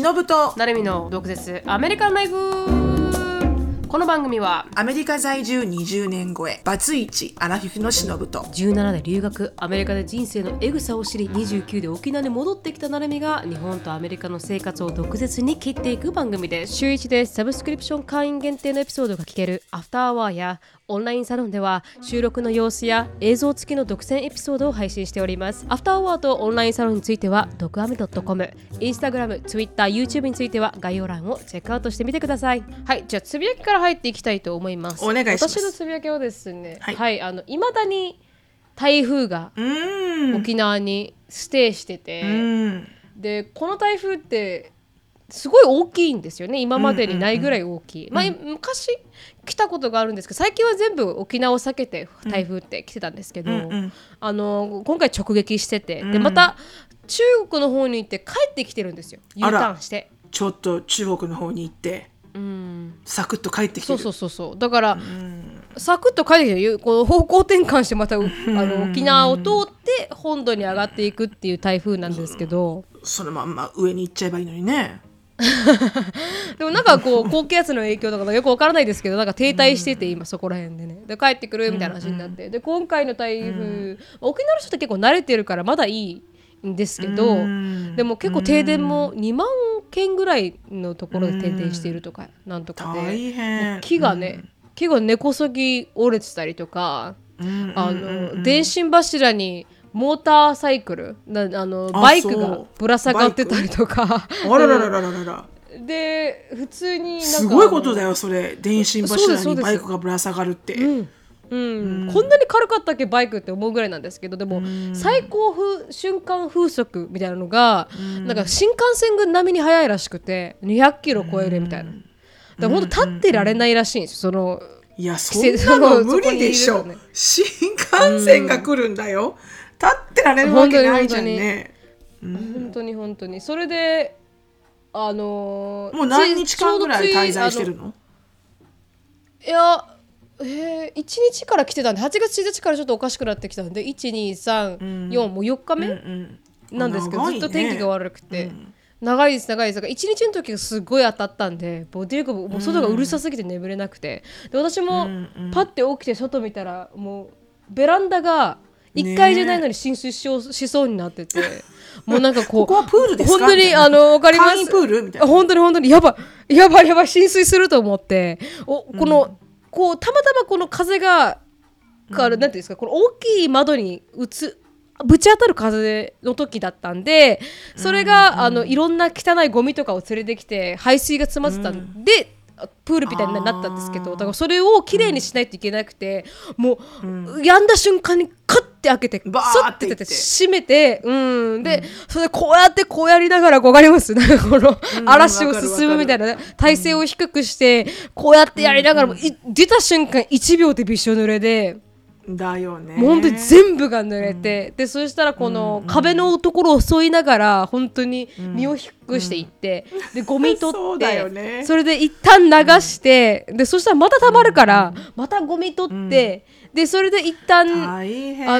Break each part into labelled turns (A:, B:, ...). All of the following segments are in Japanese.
A: 忍と。
B: 成美の毒舌。アメリカンライフ。この番組は
A: アメリカ在住20年超えバツイチアラフィフのしのぶと
B: 17で留学アメリカで人生のエグさを知り29で沖縄に戻ってきたなるみが日本とアメリカの生活を毒舌に切っていく番組です週1でサブスクリプション会員限定のエピソードが聞けるアフターアワーやオンラインサロンでは収録の様子や映像付きの独占エピソードを配信しております。アフターアワーとオンラインサロンについては、ドクアメ .com、インスタグラム、ツイッター、YouTube については概要欄をチェックアウトしてみてください。はい、じゃあつぶやきから入っていきたいと思います。
A: お願いします。
B: 私のつぶやきはですね、
A: はい。
B: はい、あの、いまだに台風が沖縄にステイしてて、
A: うん。
B: でこの台風ってすごい大きいんですよね。今までにないぐらい大きい、まあ、昔来たことがあるんですけど最近は全部沖縄を避けて台風って来てたんですけど、
A: うんうん
B: あの今回直撃してて、で
A: うん。
B: また中国の方に行って帰ってきてるんですよ。U ターンして。
A: ちょっと中国の方に行って
B: うん。
A: サクッと帰ってきてる。
B: そうそうそうそう。だから、サクッと帰ってきてこう方向転換してまたうあの沖縄を通って本土に上がっていくっていう台風なんですけど。
A: そのまんま上に行っちゃえばいいのにね。
B: でもなんかこう高気圧の影響とかよくわからないですけどなんか停滞してて今そこら辺でね。で帰ってくるみたいな話になって。で今回の台風沖縄の人って結構慣れてるからまだいいんですけど
A: うん。
B: でも結構停電も2万件ぐらいのところで停電しているとかなんとかで。木がね木が根こそぎ折れてたりとか
A: うん
B: あの電信柱にモーターサイクルなあの
A: あ
B: バイクがぶら下がってたりとか。
A: あららららららら。
B: で普通に
A: すごいことだよそれ。電信柱にバイクがぶら下がるって。
B: うんうん。こんなに軽かったっけバイクって思うぐらいなんですけどでも最高風瞬間風速みたいなのがなんか新幹線群並みに速いらしくて200キロ超えるみたいな。だから本当立ってられないらしいんですよ。その
A: いやそんなの無理でしょ。
B: ね。
A: 新幹線が来るんだよ。立ってられるわけないじゃんね。
B: 本当に本当にそれであのー
A: もう何日間ぐらい滞在してる
B: あ
A: の
B: いやえー、1日から来てたんで8月1日からちょっとおかしくなってきたんで1234、もう4日目、
A: うん
B: なんですけど、
A: ね。
B: ずっと天気が悪くて、長いです長いです。だから一日の時がすごい当たったんでボディークもう外がうるさすぎて眠れなくて。で私もパッて起きて外見たらもうベランダが1階じゃないのに浸水しようしそうになってて、もうなんかこう
A: ここはプールですか？
B: 本当にあのわかります。
A: プールみたいな。
B: 本当に本当にやばいやばいやばい浸水すると思って。おこの、こうたまたまこの風がから、なんていうんですかこの大きい窓に打つぶち当たる風の時だったんでそれが、あのいろんな汚いゴミとかを連れてきて排水が詰まってたんで、プールみたいになったんですけどだからそれをきれいにしないといけなくて、もう、やんだ瞬間にカッて開けて
A: バー
B: そってて
A: って。
B: 閉めてうん。で、それでこうやってこうやりながらこうわかります。なんかこの嵐を進むみたいなね。体勢を低くしてこうやってやりながらも、い出た瞬間1秒でびしょ濡れで。
A: だよね。
B: もう本当に全部が濡れて、でそしたらこの壁のところを沿いながら本当に身を低くしていって、でゴミ取って
A: よね。
B: それで一旦流して、でそしたらまた溜まるから、またゴミ取って、でそれで一旦あ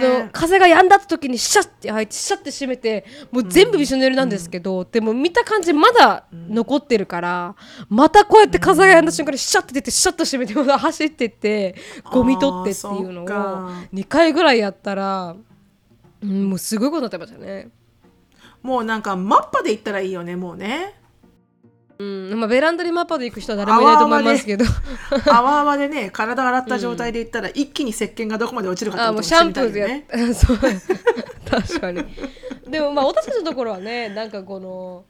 B: の風が止んだ時にシャッて入ってシャッて閉めてもう全部びしょ濡れなんですけど、でも見た感じまだ残ってるから、またこうやって風が止んだ瞬間にシャッて出てシャッと閉めてまた走ってってゴミ取ってっていうのを
A: あーそっか。
B: 2回ぐらいやったら、うん、もうすごいことになってましたね。
A: もうなんかマッパで行ったらいいよねもうね
B: うん。まあ、ベランダにマッパで行く人は誰もいないと思いますけど。
A: あわあわでね 体洗った状態で行ったら一気に石鹸がどこまで落ちるかってこと
B: あもうシャンプーでや
A: ね
B: っ そう。確かに。でもまあ私たちのところはねなんかこの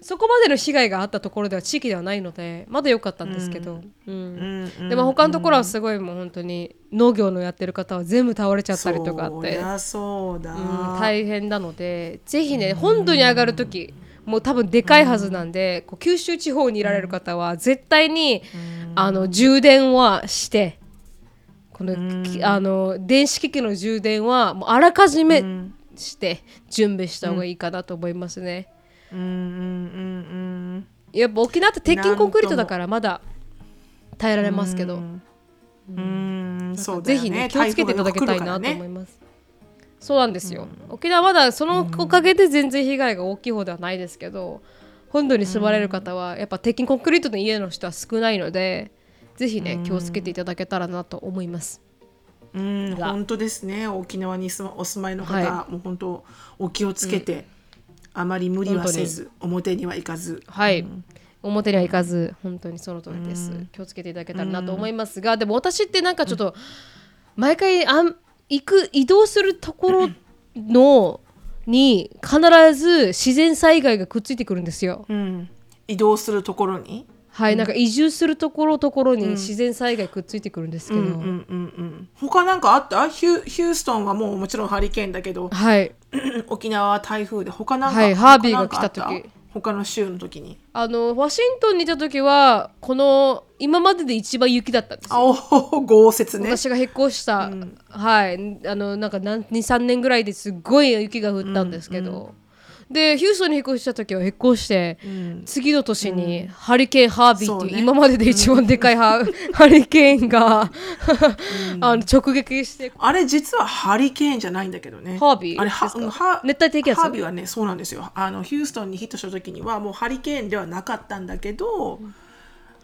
B: そこまでの被害があったところでは地域ではないのでまだ良かったんですけど、うん。
A: うん。うん
B: でも他のところはすごいもう本当に農業のやってる方は全部倒れちゃったりとかあって。
A: そうだ、
B: うん大変なのでぜひね本土に上がる時もう多分でかいはずなんで、こう九州地方にいられる方は絶対に、あの充電はしてこの、きあの電子機器の充電はもうあらかじめして準備した方がいいかなと思いますね。
A: うん。うん。うん。
B: やっぱ沖縄って鉄筋コンクリートだからまだ耐えられますけど、
A: うん。うん。そうだ
B: ぜひね気をつけていただきたいなと思います。そうなんですよ、沖縄まだそのおかげで全然被害が大きい方ではないですけど本土に住まれる方はやっぱ鉄筋コンクリートの家の人は少ないのでぜひね気をつけていただけたらなと思います。
A: うん、
B: が。
A: 本当ですね。沖縄に住まお住まいの方、
B: は
A: もう本当お気をつけて、あまり無理はせず、表には行かず。
B: はい、表には行かず本当にその通りです、気をつけていただけたらなと思いますが、でも私ってなんかちょっと、毎回あん行く移動するところのに必ず自然災害がくっついてくるんですよ。
A: うん、移動するところに？
B: はい、なんか移住するところところに自然災害くっついてくるんですけど、
A: うんうんうんうん。他なんかあった？ヒュヒューストンはもうもちろんハリケーンだけど、
B: はい。
A: 沖縄は台風で他なんか、
B: はいハービーが来た時
A: 他の州の時に。
B: あのワシントンにいた時はこの今までで一番雪だったんですよ。
A: あおお豪雪ね。
B: 私が引っ越した、はい。あのなんか23年ぐらいですっごい雪が降ったんですけど、でヒューストンに引っ越した時は引っ越して、次の年にハリケーンハービーっていう
A: ね。
B: 今までで一番でかいハ,、ハリケーンがあの直撃して。
A: あれ実はハリケーンじゃないんだけどね。
B: ハービー
A: あれは
B: ですか？
A: うんは
B: 熱帯低気圧？
A: ハービーはねそうなんですよ。あのヒューストンにヒットした時にはもうハリケーンではなかったんだけど、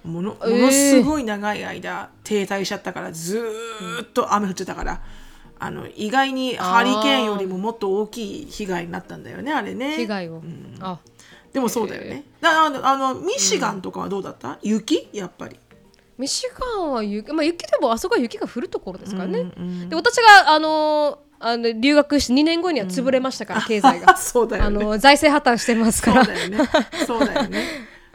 A: ものものすごい長い間停滞しちゃったからずーっと雨降ってたから。あの意外にハリケーンよりももっと大きい被害になったんだよねあれね。
B: 被害を、あ。
A: でもそうだよね、だあのあのミシガンとかはどうだった、雪？やっぱり。
B: ミシガンは雪,、まあ、雪でもあそこは雪が降るところですからね、で私があのあの留学して2年後には潰れましたから、経済が。
A: そうだよね。
B: あの財政破綻してますから。
A: そうだよね。そうだよね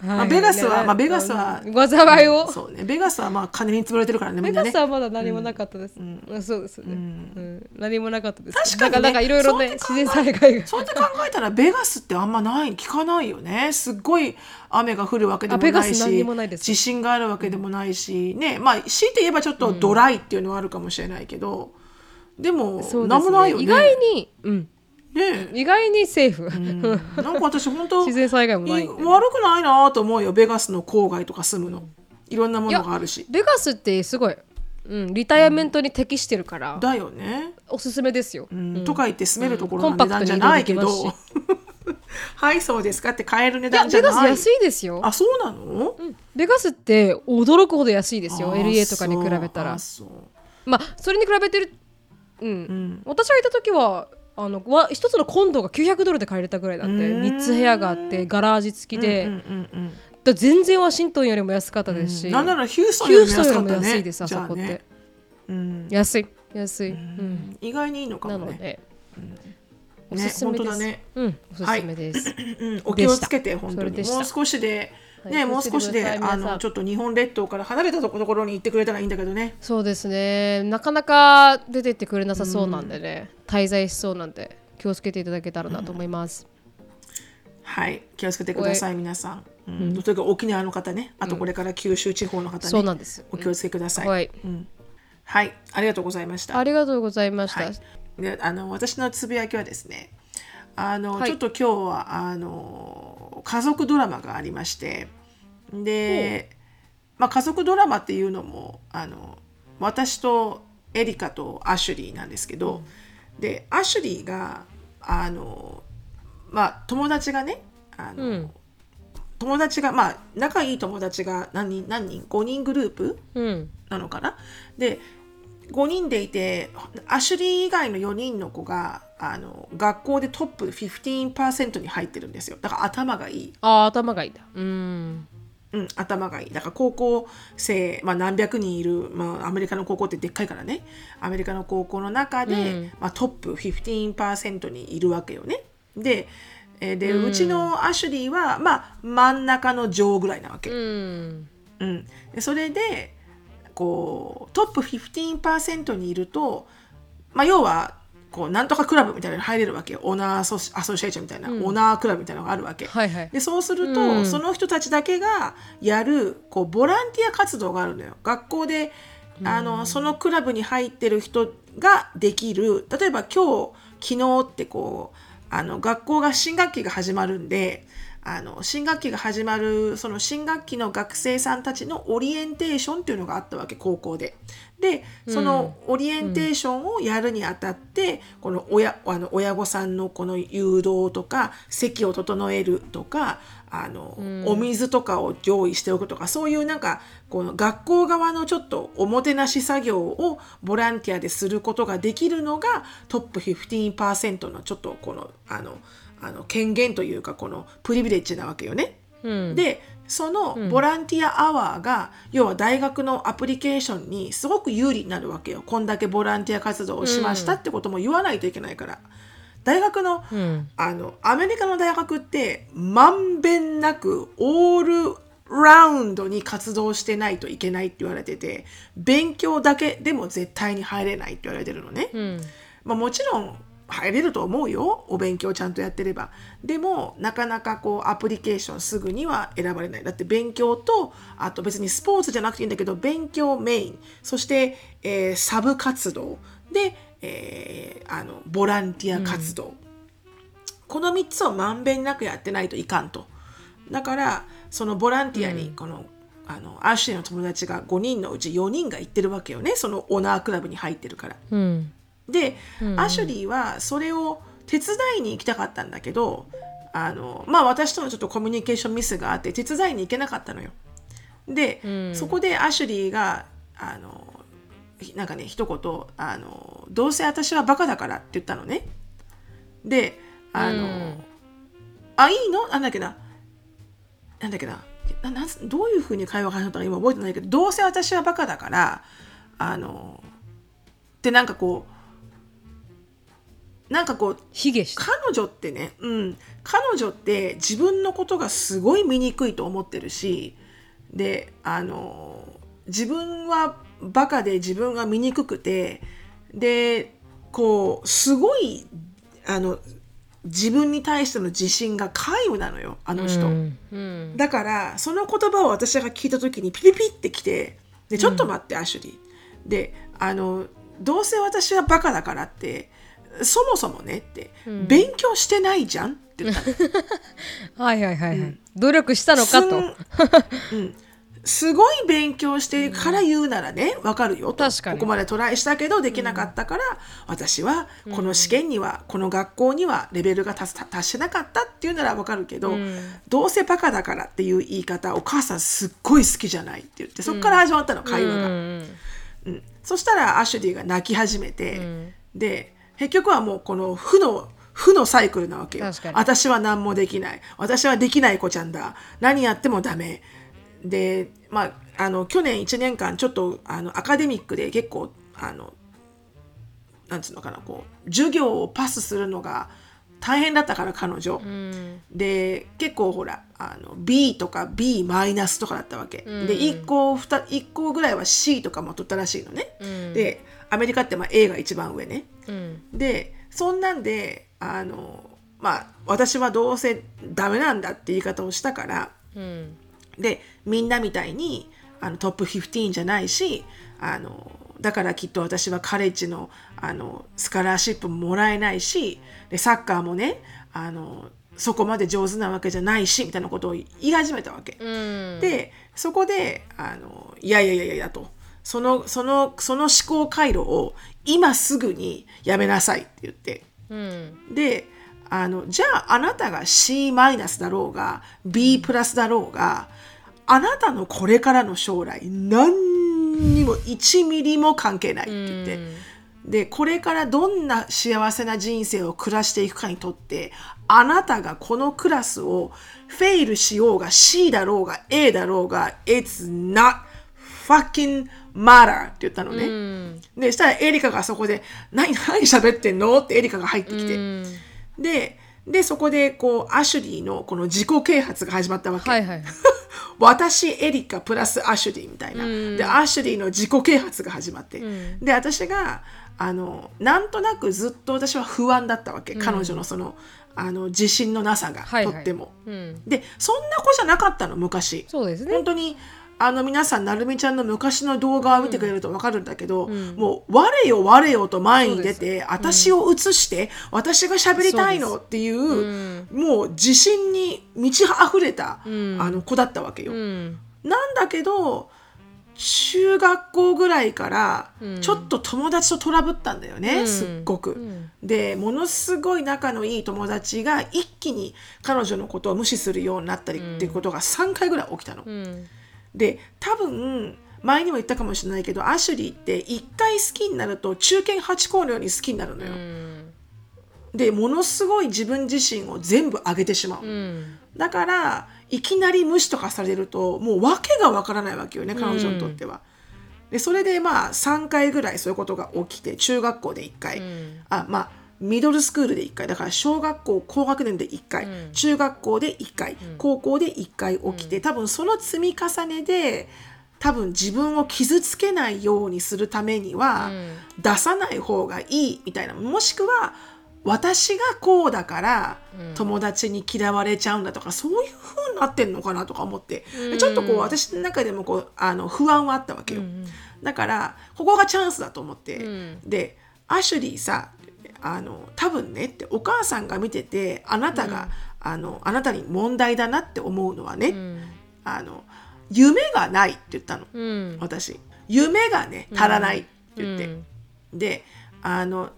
A: まあ、
B: はい
A: ベガスは、
B: ね
A: まあ、ベガスは、
B: 災いを、
A: そうね、ベガスはまあ金に潰れてるからね、
B: ベガス。はまだ何もなかったです、うん。そうですね、うん。何もなかったです。
A: 確かに
B: なんかいろいろね自然災害が。
A: そうやって考えたら、ベガスってあんまない、聞かないよね。すっごい雨が降るわけでもないし地震があるわけでもないし、ね、まあ、強いて言えばちょっとドライっていうのはあるかもしれないけど、でも、
B: そうです
A: なんもないよね。
B: 意外に、うん、
A: ね
B: 意外にセーフ、
A: なんか私本当
B: 自然災害もない。
A: 悪くないなと思うよ、ベガスの郊外とか住むの。いろんなものがあるし。
B: ベガスってすごい、うん、リタイアメントに適してるから、
A: だよね。
B: おすすめですよ、
A: うん。とか言って住めるところの値段じゃないけど、はいそうですかって買える値段じゃない。
B: ベガス安いですよ。
A: あそうなの、
B: ベガスって驚くほど安いですよ。
A: あ
B: LA とかに比べたら。
A: あそう。
B: まあそれに比べてるうん、
A: うん。
B: 私がいた時はあのわ一つのコンドが900ドルで買えれたぐらいなんで
A: うーん。
B: 3つ部屋があってガラージ付きで、
A: うんうんうん
B: だ全然ワシントンよりも安かったですし、
A: なんならヒューストン
B: ヒ
A: よりも安
B: いですあそこって、
A: ねうん。
B: 安い安い、うん。
A: 意外にいいのかもね。
B: なので、お
A: ね
B: すすめです、
A: 本当だね。
B: うんおすすめです、
A: うん。お気をつけて本当に。もう少しで
B: はい
A: ねもう少しであのちょっと日本列島から離れたところに行ってくれたらいいんだけどね。
B: そうですね。なかなか出てってくれなさそうなんでね、滞在しそうなんで気をつけていただけたらなと思います、
A: はい。気をつけてください皆さん、うん、というか沖縄の方ね。あとこれから九州地方の方ね、
B: そうなんです。
A: お気をつけください、
B: はい。
A: うん。はい。ありがとうございました。
B: ありがとうございました、
A: はい、であの私のつぶやきはですねあの、
B: はい。
A: ちょっと今日はあの家族ドラマがありましてで、まあ、家族ドラマっていうのもあの私とエリカとアシュリーなんですけど、でアシュリーがあの、まあ、友達がねあの、
B: うん。
A: 友達がまあ仲いい友達が何人何人5人グループ
B: うん。
A: なのかな？で5人でいてアシュリー以外の4人の子があの学校でトップ15%に入ってるんですよ。だから頭がいい、
B: あー頭がいいんだ。うん。
A: うん、頭がいい。だから高校生、まあ、何百人いる、まあ、アメリカの高校ってでっかいからね。アメリカの高校の中で、
B: うん。
A: まあ、トップ15%にいるわけよね。でえーで、
B: う
A: うんちのアシュリーは、まあ、真ん中の上ぐらいなわけ、
B: うん。
A: うん、でそれでこうトップ15%にいると、まあ、要はこうなんとかクラブみたいなのに入れるわけよ。オーナーアソシアソシエーションみたいな、オーナークラブみたいなのがあるわけ。
B: はいはい。
A: でそうすると、
B: うん。
A: その人たちだけがやるこうボランティア活動があるのよ。学校であの、そのクラブに入ってる人ができる。例えば今日昨日ってこうあの学校が新学期が始まるんであの新学期が始まるその新学期の学生さんたちのオリエンテーションっていうのがあったわけ高校で。でそのオリエンテーションをやるにあたって、この親あの親御さんのこの誘導とか席を整えるとかあの、お水とかを用意しておくとかそういうなんかこの学校側のちょっとおもてなし作業をボランティアですることができるのがトップ15%のちょっとこのあのあの権限というかこのプリビレッジなわけよね。
B: うん
A: でそのボランティアアワーが、要は大学のアプリケーションにすごく有利になるわけよこんだけボランティア活動をしましたってことも言わないといけないから。大学の,、
B: うん
A: あのアメリカの大学ってまんべんなくオールラウンドに活動してないといけないって言われてて勉強だけでも絶対に入れないって言われてるのね。
B: うん
A: まあ、もちろん入れると思うよ。お勉強ちゃんとやってれば。でもなかなかこうアプリケーションすぐには選ばれない。だって勉強とあと別にスポーツじゃなくていいんだけど勉強メイン。そして、えーサブ活動。で、えーあのボランティア活動、この3つをまんべんなくやってないといかんと。だからそのボランティアにこの、あのアッシュの友達が5人のうち4人が行ってるわけよね。そのオナークラブに入ってるから。
B: うん
A: で、アシュリーはそれを手伝いに行きたかったんだけどあのまあ私とのちょっとコミュニケーションミスがあって手伝いに行けなかったのよ。で、
B: ん。
A: そこでアシュリーがあのなんかね一言あの「どうせ私はバカだから」って言ったのね。であの、
B: うん。
A: あいいの？なんだっけな？なんだっけな？などういうふうに会話が始まったか今覚えてないけどどうせ私はバカだからあのってなんかこうなんかこう
B: 卑下した
A: 彼女ってね、うん、彼女って自分のことがすごい醜いと思ってるしであの自分はバカで自分が醜くてでこうすごいあの自分に対しての自信が皆無なのよあの人。
B: うんうん。
A: だからその言葉を私が聞いた時にピピピってきてでちょっと待って、アシュリー。であのどうせ私はバカだからってそもそもねって、勉強してないじゃんって言ったの。
B: はいはいはいはい、努力したのかと。
A: うん。すごい勉強してるから言うならねわかるよと。
B: 確かに。
A: ここまでトライしたけどできなかったから、私はこの試験には、この学校にはレベルが達達してなかったっていうならわかるけど、どうせバカだからっていう言い方お母さんすっごい好きじゃないって言ってそこから始まったの、会話が。
B: うん
A: うんそしたらアシュリーが泣き始めて、で結局はもうこの負の負のサイクルなわけよ。私は何もできない。私はできない子ちゃんだ。何やってもダメ。でまああの去年1年間ちょっとあのアカデミックで結構あのなんつうのかなこう授業をパスするのが大変だったから彼女、
B: うん。
A: で結構ほらあの B とか B マイナスとかだったわけ、で1個 2, 1個ぐらいは C とかも取ったらしいのね、
B: ん。
A: でアメリカってまあ A が一番上ね
B: うん。
A: でそんなんであのまあ私はどうせダメなんだって言い方をしたから
B: うん。
A: でみんなみたいにあのトップ15じゃないしあのだからきっと私はカレッジのあのスカラーシップももらえないしでサッカーもねあのそこまで上手なわけじゃないしみたいなことを言い始めたわけ。
B: うん。
A: でそこであのいやいやいやいやとそのそのその思考回路を今すぐにやめなさいって言って。
B: うん。
A: であのじゃああなたが C マイナスだろうが B プラスだろうがあなたのこれからの将来何にも1ミリも関係ないって言って、でこれからどんな幸せな人生を暮らしていくかにとってあなたがこのクラスをフェイルしようが C だろうが A だろうが It's not fucking matter って言ったのね。
B: うん。
A: でしたらエリカがそこで「何 何喋ってんの?」ってエリカが入ってきて、
B: うん。
A: ででそこでこうアシュリーのこの自己啓発が始まったわけ、
B: はいはい。
A: 私エリカプラスアシュリーみたいな、でアシュリーの自己啓発が始まって、で私があのなんとなくずっと私は不安だったわけ、彼女のそのあの自信のなさが、
B: はいはい。
A: とっても。
B: うん。
A: でそんな子じゃなかったの昔。
B: そうですね。
A: 本当にあの皆さんなるみちゃんの昔の動画を見てくれると分かるんだけど、もう我よ我よと前に出て、私を映して、私が喋りたいのっていうもう自信に満ち溢れた、あの子だったわけよ。
B: うん。
A: なんだけど中学校ぐらいからちょっと友達とトラブったんだよね、
B: うん。
A: すっごく。
B: ん。
A: でものすごい仲のいい友達が一気に彼女のことを無視するようになったりっていうことが3回ぐらい起きたの。
B: うん
A: で多分前にも言ったかもしれないけどアシュリーって1回好きになると中堅八校のように好きになるのよ。
B: うん
A: でものすごい自分自身を全部上げてしまう。
B: うん
A: だからいきなり無視とかされるともう訳がわからないわけよね彼女にとっては。でそれでまあ3回ぐらいそういうことが起きて中学校で1回、
B: ん
A: あまあミドルスクールで1回だから小学校高学年で1回、
B: うん。
A: 中学校で1回、高校で1回起きて、多分その積み重ねで多分自分を傷つけないようにするためには、
B: うん。
A: 出さない方がいいみたいな。もしくは私がこうだから友達に嫌われちゃうんだとか、そういう風になってんのかなとか思って、
B: うん。
A: ちょっとこう私の中でもこうあの不安はあったわけよ、
B: うん。
A: だからここがチャンスだと思って、
B: うん。
A: でアシュリーさあの多分ねってお母さんが見ててあなたが、あのあなたに問題だなって思うのはね、
B: うん。
A: あの夢がないって言ったの。
B: うん。
A: 私。夢がね足らないって言って、
B: うん。
A: であの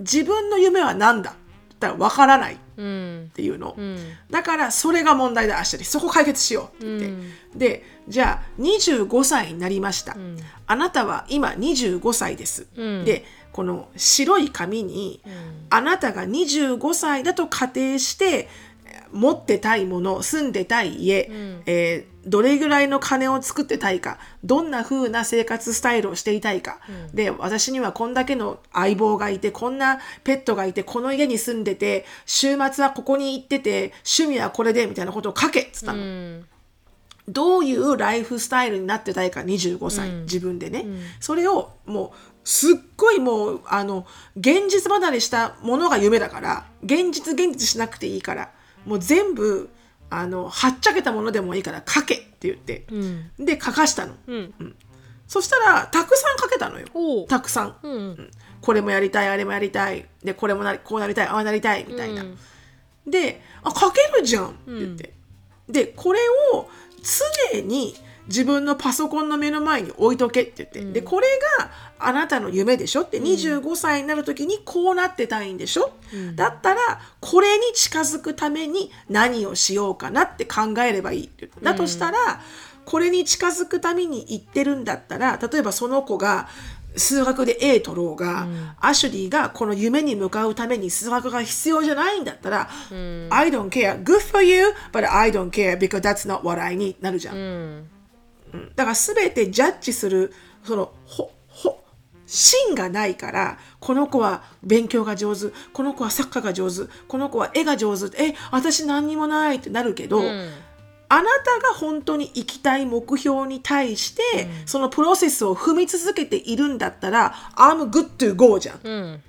A: 自分の夢は何だって言ったら分からないっ
B: うん
A: ていうの、
B: うん。
A: だからそれが問題だアシュリーそこ解決しようって言って、
B: うん。
A: でじゃあ25歳になりました、
B: ん。
A: あなたは今25歳です、
B: うん。
A: でこの白い紙に、
B: ん。
A: あなたが25歳だと仮定して持ってたいもの住んでたい家、
B: ん。
A: えーどれぐらいの金を作ってたいかどんな風な生活スタイルをしていたいか、で私にはこんだけの相棒がいてこんなペットがいてこの家に住んでて週末はここに行ってて趣味はこれでみたいなことを書けっつったの。
B: うん。
A: どういうライフスタイルになってたいか25歳、自分でね、それをもうすっごいもうあの現実離れしたものが夢だから現実現実しなくていいからもう全部あのはっちゃけたものでもいいから書けって言って、
B: うん。
A: で書かしたの。
B: うん。
A: そしたらたくさん書けたのよ。たくさん、
B: うん
A: うん。これもやりたいあれもやりたいでこれもなりこうなりたいああなりたいみたいな、
B: うん。
A: で「あ書けるじゃん」って言って、でこれを常に自分のパソコンの目の前に置いとけって言って、でこれがあなたの夢でしょって。25歳になる時にこうなってたいんでしょ、だったらこれに近づくために何をしようかなって考えればいいだとしたら、これに近づくために言ってるんだったら例えばその子が数学で A 取ろうが、アシュリーがこの夢に向かうために数学が必要じゃないんだったら、I don't care, good for you, but I don't care because that's not what I need. なるじゃん。
B: うん。
A: うんだから全てジャッジするそのほほ芯がないからこの子は勉強が上手この子はサッカーが上手この子は絵が上手え私何にもないってなるけど、
B: うん。
A: あなたが本当に行きたい目標に対して、そのプロセスを踏み続けているんだったら I'm good to go じゃん。
B: うん。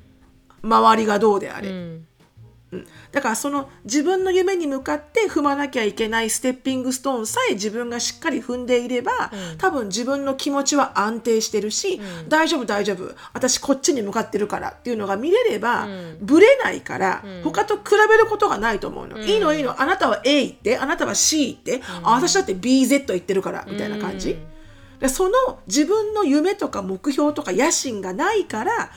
A: 周りがどうであれ、
B: うん
A: だからその自分の夢に向かって踏まなきゃいけないステッピングストーンさえ自分がしっかり踏んでいれば、多分自分の気持ちは安定してるし、大丈夫大丈夫私こっちに向かってるからっていうのが見れれば、ブレないから、他と比べることがないと思うの、いいのいいのあなたは A 行ってあなたは C 行って、あ私だって BZ 行ってるからみたいな感じ、でその自分の夢とか目標とか野心がないから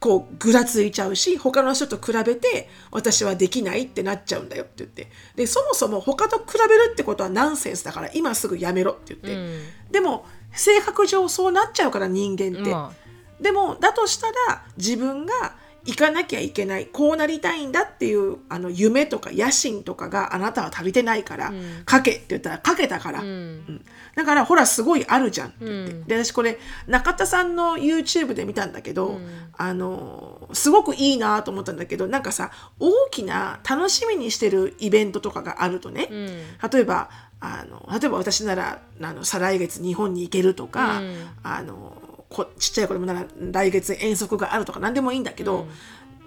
A: こうぐらついちゃうし他の人と比べて私はできないってなっちゃうんだよって言って。でそもそも他と比べるってことはナンセンスだから今すぐやめろって言って、
B: うん。
A: でも性格上そうなっちゃうから人間って、
B: ま
A: でもだとしたら自分が行かなきゃいけないこうなりたいんだっていうあの夢とか野心とかがあなたは足りてないから、書けって言ったら書けたから、
B: あうん。
A: うん。だからほらすごいあるじゃんって。言って、
B: うん。
A: で私これ中田さんの YouTube で見たんだけど、あのすごくいいなと思ったんだけどなんかさ大きな楽しみにしてるイベントとかがあるとね、
B: うん。
A: 例えばあの例えば私ならあの再来月日本に行けるとか、
B: うん。
A: あのこちっちゃい子供なら来月遠足があるとか何でもいいんだけど、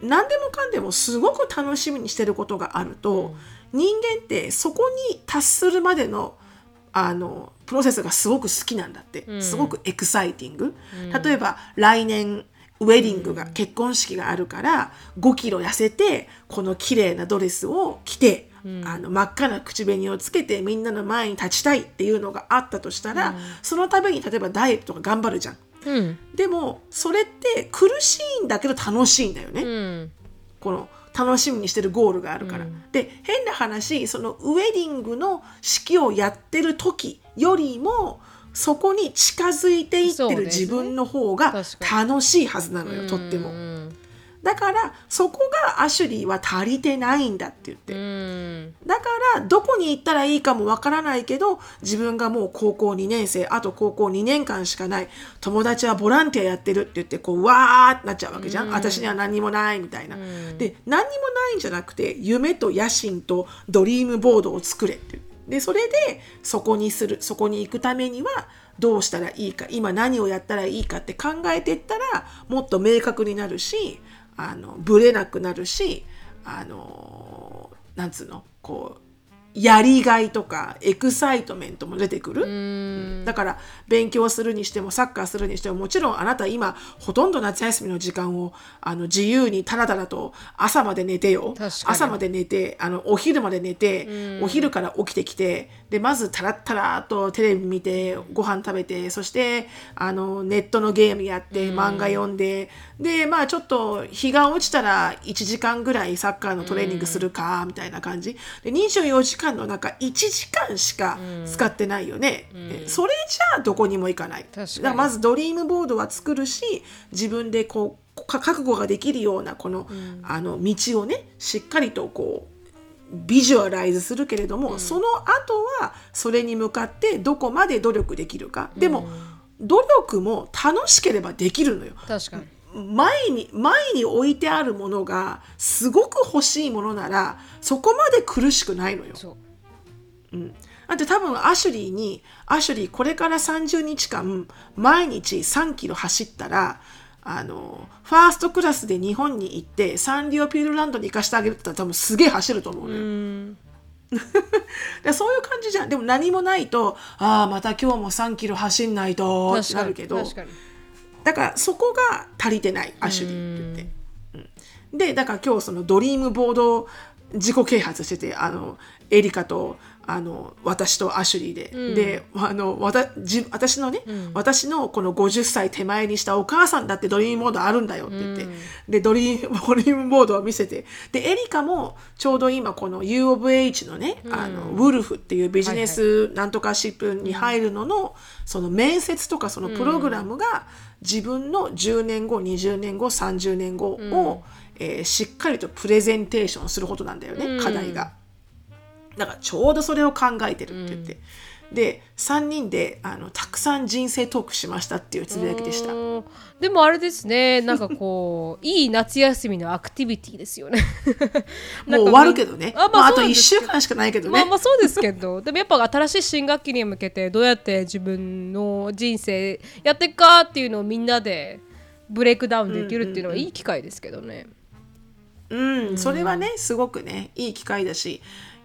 A: 何でもかんでもすごく楽しみにしてることがあると、人間ってそこに達するまでのあのプロセスがすごく好きなんだって、
B: ん。
A: すごくエクサイティング、例えば来年ウェディングが、結婚式があるから5キロ痩せてこの綺麗なドレスを着てあの真っ赤な口紅をつけてみんなの前に立ちたいっていうのがあったとしたら、そのために例えばダイエットとか頑張るじゃん。
B: うん
A: でもそれって苦しいんだけど楽しいんだよね。
B: うん
A: この楽しみにしてるゴールがあるから。で変な話そのウェディングの式をやってる時よりもそこに近づいていってる自分の方が楽しいはずなのよ、とっても。
B: うん
A: だからそこがアシュリーは足りてないんだって言って。
B: うん。
A: だからどこに行ったらいいかもわからないけど自分がもう高校2年生あと高校2年間しかない友達はボランティアやってるって言ってこうわーってなっちゃうわけじゃん、私には何にもないみたいな。で何にもないんじゃなくて夢と野心とドリームボードを作れってでそれでそこにするそこに行くためにはどうしたらいいか今何をやったらいいかって考えていったらもっと明確になるしあのブレなくなるしあのなんつうのこうやりがいとかエクサイトメントも出てくる、
B: うん。
A: だから勉強するにしてもサッカーするにしてももちろんあなた今ほとんど夏休みの時間をあの自由にタラタラと朝まで寝てよ。朝まで寝てあのお昼まで寝て、お昼から起きてきてでまずタラッタラとテレビ見てご飯食べてそしてあのネットのゲームやって漫画読んで、でまあちょっと日が落ちたら1時間ぐらいサッカーのトレーニングするかみたいな感じ。で24時間の中1時間しか使ってないよね、でそれじゃあどこにも行かない。だからまずドリームボードは作るし自分でこうか覚悟ができるようなこの,、あの道をねしっかりとこうビジュアライズするけれども、その後はそれに向かってどこまで努力できるか。でも、努力も楽しければできるのよ。
B: 確かに。
A: 前に前に置いてあるものがすごく欲しいものならそこまで苦しくないのよ。
B: そう。
A: だって多分アシュリーに「アシュリーこれから30日間毎日3キロ走ったらあのファーストクラスで日本に行ってサンリオピューロランドに行かしてあげるって言ったら多分すげえ走ると思うのよ。
B: う
A: そういう感じじゃん。でも何もないとああまた今日も3キロ走んないとってなるけど。だからそこが足りてないアシュリーって。言って。うん。でだから今日その dream board 自己啓発しててあのエリカとあの私とアシュリーで、であのわたじ私のね、私のこの50歳手前にしたお母さんだって dream board あるんだよって言って、で dream dream board を見せて。でエリカもちょうど今この U of H のね、あのウルフっていうビジネスなんとかシップに入るのの、その面接とかそのプログラムが自分の10年後20年後30年後を、えーしっかりとプレゼンテーションすることなんだよね、課題が。だからちょうどそれを考えてるって言って、で3人であのたくさん人生トークしましたっていうつぶやきでした。
B: うんでもあれですね。なんかこう いい夏休みのアクティビティですよね。
A: もう終わるけどね。
B: あまあ
A: まあ、あと1
B: そうなんです
A: 週間しかないけどね。
B: まあまあそうですけど。でもやっぱ新しい新学期に向けてどうやって自分の人生やっていくかっていうのをみんなでブレイクダウンできるっていうのはいい機会ですけどね。
A: うん、それはねすごくねいい機会だし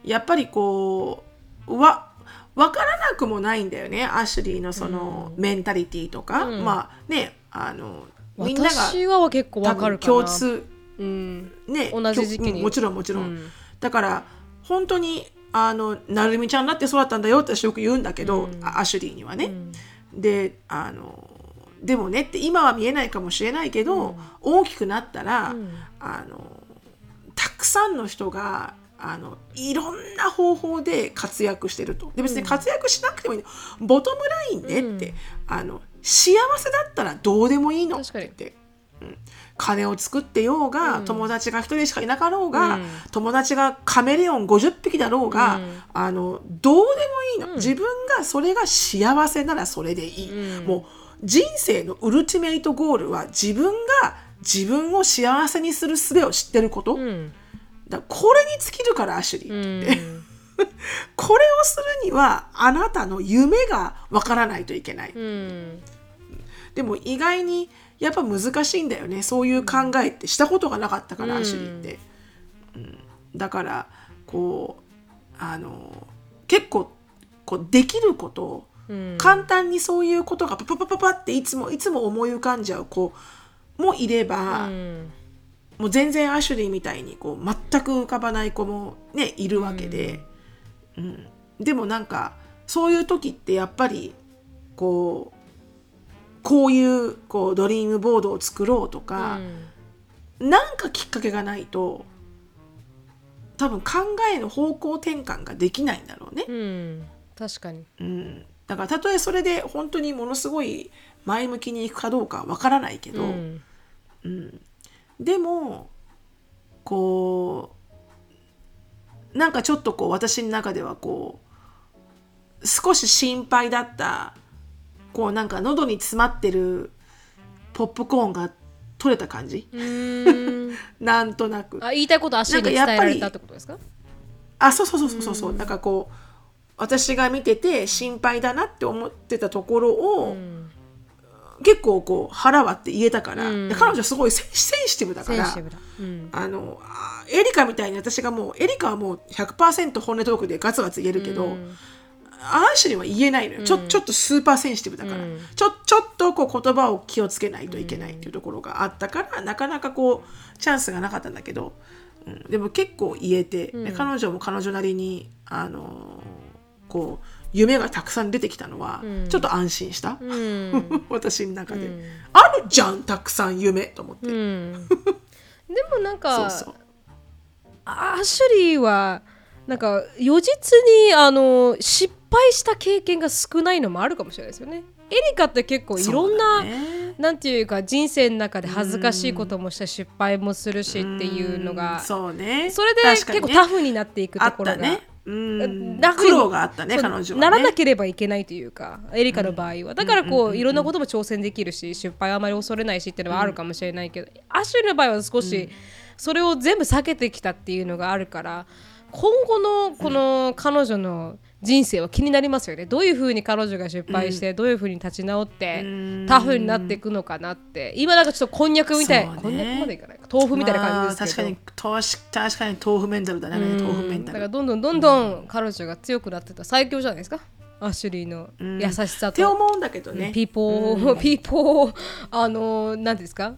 A: やっぱりこうわ分からなくもないんだよね。アシュリーのそのメンタリティとか、まあねあのみんなが
B: 私は結構
A: 多分
B: わかる。
A: 共通
B: うん、
A: ね
B: 同じ時期に。
A: もちろんもちろん、
B: うん。
A: だから本当にあのなるみちゃんだってそうだったんだよって私よく言うんだけど、あアシュリーにはね、であのでもねって今は見えないかもしれないけど、大きくなったら、あのたくさんの人があのいろんな方法で活躍してると。で別に活躍しなくてもいいの、ボトムラインねって、あの幸せだったらどうでもいいのってって。うん。金を作ってようが、友達が一人しかいなかろうが、
B: うん。
A: 友達がカメレオン50匹だろうが、
B: うん。
A: あのどうでもいいの、自分がそれが幸せならそれでいい、
B: うん。
A: もう人生のウルティメイトゴールは自分が自分を幸せにする術を知ってること、
B: うん
A: だこれに尽きるからアシュリ
B: う
A: ー、
B: ん。
A: これをするにはあなたの夢がわからないといけない、
B: うん。
A: でも意外にやっぱ難しいんだよね。そういう考えってしたことがなかったから、
B: うん。
A: アシュリーって、うん、だからこうあの結構こうできることを
B: うん。
A: 簡単にそういうことがパパパパパっていつもいつも思い浮かんじゃう子もいれば、
B: うん
A: もう全然アシュリーみたいにこう全く浮かばない子もねいるわけで、うん。でもなんかそういう時ってやっぱりこうこういうこうドリームボードを作ろうとか、なんかきっかけがないと多分考えの方向転換ができないんだろうね。
B: うん。確かに。
A: うん、だからたとえそれで本当にものすごい前向きにいくかどうかはわからないけど、
B: うん
A: でもこうなんかちょっとこう私の中ではこう少し心配だったこうなんか喉に詰まってるポップコーンが取れた感じ？なんとなく。
B: あ言いたいこと足に伝えられたってことですか？
A: あそうそうそうそうそう、なんかこう私が見てて心配だなって思ってたところを、
B: ん
A: 結構こう腹割って言えたから、
B: うん。
A: で彼女すごいセンシティブだから
B: うん、
A: あのあエリカみたいに私がもうエリカはもう100%本音トークでガツガツ言えるけど、
B: うん。
A: アーシュは言えないのよ、ちょちょっとスーパーセンシティブだから、
B: うん。
A: ちょちょっとこう言葉を気をつけないといけないっていうところがあったから、なかなかこうチャンスがなかったんだけど、うん、でも結構言えて、で彼女も彼女なりにあのーこう夢がたくさん出てきたのは、ちょっと安心した、
B: うん。
A: 私の中で、
B: うん。
A: あるじゃんたくさん夢と思って、
B: うん、でもなんか アシュリーはなんか如実にあの失敗した経験が少ないのもあるかもしれないですよね。エリカって結構いろんな、
A: ね。
B: なんていうか人生の中で恥ずかしいこともした失敗もするしっていうのが、
A: うん。そうね。
B: それで結構タフになっていく
A: あ
B: ところが。
A: ねうん。苦労があったね彼女はね。
B: ならなければいけないというかエリカの場合は、だからこう、いろんなことも挑戦できるし失敗はあまり恐れないしっていうのはあるかもしれないけど、アシュリーの場合は少しそれを全部避けてきたっていうのがあるから今後のこの彼女の人生は気になりますよね。どういうふうに彼女が失敗して、どういうふうに立ち直って、タフになっていくのかなって。今なんかちょっとこんにゃくみたい、
A: ね。
B: こんにゃくまでいかないか。豆腐みたいな感じですけど、
A: まあ、確かに確か確かに豆腐メンタルだね豆腐メンタル
B: だからどんどんどんどん彼女が強くなってた最強じゃないですか。アシュリーの優しさと、
A: って思うんだけどね。
B: ピーポー、ピーポーあの何ですか？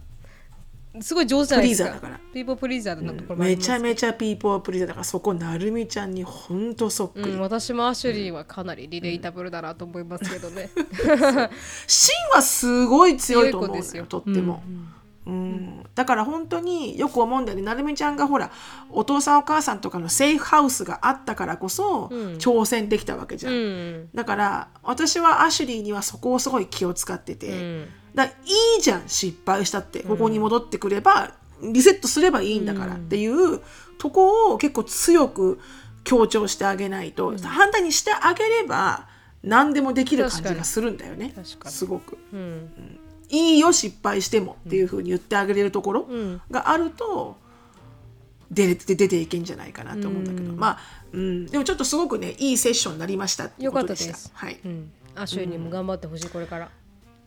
B: すごい上手じゃないですか。
A: プリーザーだから。
B: ピーポープリーザーのところもあり
A: めちゃめちゃピーポープリーザーだからそこなるみちゃんにほんとそっくり、
B: うん、私もアシュリーはかなりリレータブルだなと思いますけどね。
A: シンはすごい強いと思うのよ
B: 強い子ですよ。
A: とっても、うん。だから本当によく思うんだよね。なるみちゃんがほらお父さんお母さんとかのセーフハウスがあったからこそ、挑戦できたわけじゃん、
B: うん、
A: だから私はアシュリーにはそこをすごい気を使ってて、
B: ん
A: だいいじゃん失敗したって。ここに戻ってくれば、リセットすればいいんだからっていうとこを結構強く強調してあげないと、反対にしてあげれば何でもできる感じがするんだよね。すごく。
B: うん、
A: いいよ失敗してもっていうふうに言ってあげれるところ
B: ん。
A: があると、出て出ていけんじゃないかなと思うんだけど、まあ、うん、でもちょっとすごくねいいセッションになりましたっていうことでした。
B: よかったです。
A: はい。
B: うん、アシュにも頑張ってほしいこれから。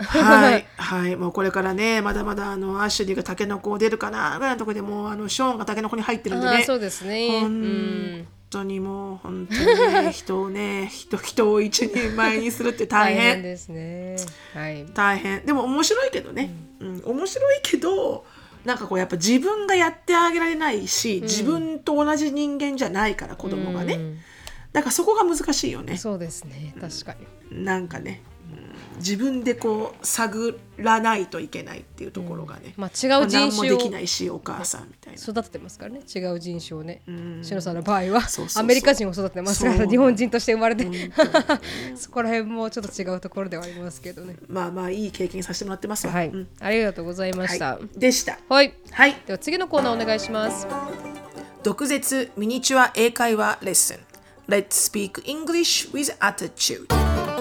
A: はい、はい、もうこれからね、まだまだあのアッシュリーがタケノコを出るかなぐらいのところでもうあのショーンがタケノコに入ってるんでね。
B: そうですね。う
A: 本
B: ん、
A: 当にもう本当にね人をね人人を一人前にするって大変。
B: ですね。はい。
A: 大変。でも面白いけどね、うん。面白いけどなんかこうやっぱ自分がやってあげられないし、自分と同じ人間じゃないから子供がね、
B: うん。
A: だからそこが難しいよね。
B: そうですね。確かに。
A: なんかね、うん自分でこう探らないといけないっていうところがね、
B: まあ違う人
A: 何も
B: 種を
A: できないしお母さんみたいな。
B: 育ててますからね。違う人種をね。しのさんの場合はアメリカ人を育ててますから日本人として生まれて そこら辺もちょっと違うところではありますけどね。
A: まあまあいい経験させてもらってますわ。
B: はい
A: うん。
B: ありがとうございました。
A: はい、でした。
B: はい。
A: はい。
B: では次のコーナーお願いします。
A: 毒舌ミニチュア英会話レッスン Let's speak English with attitude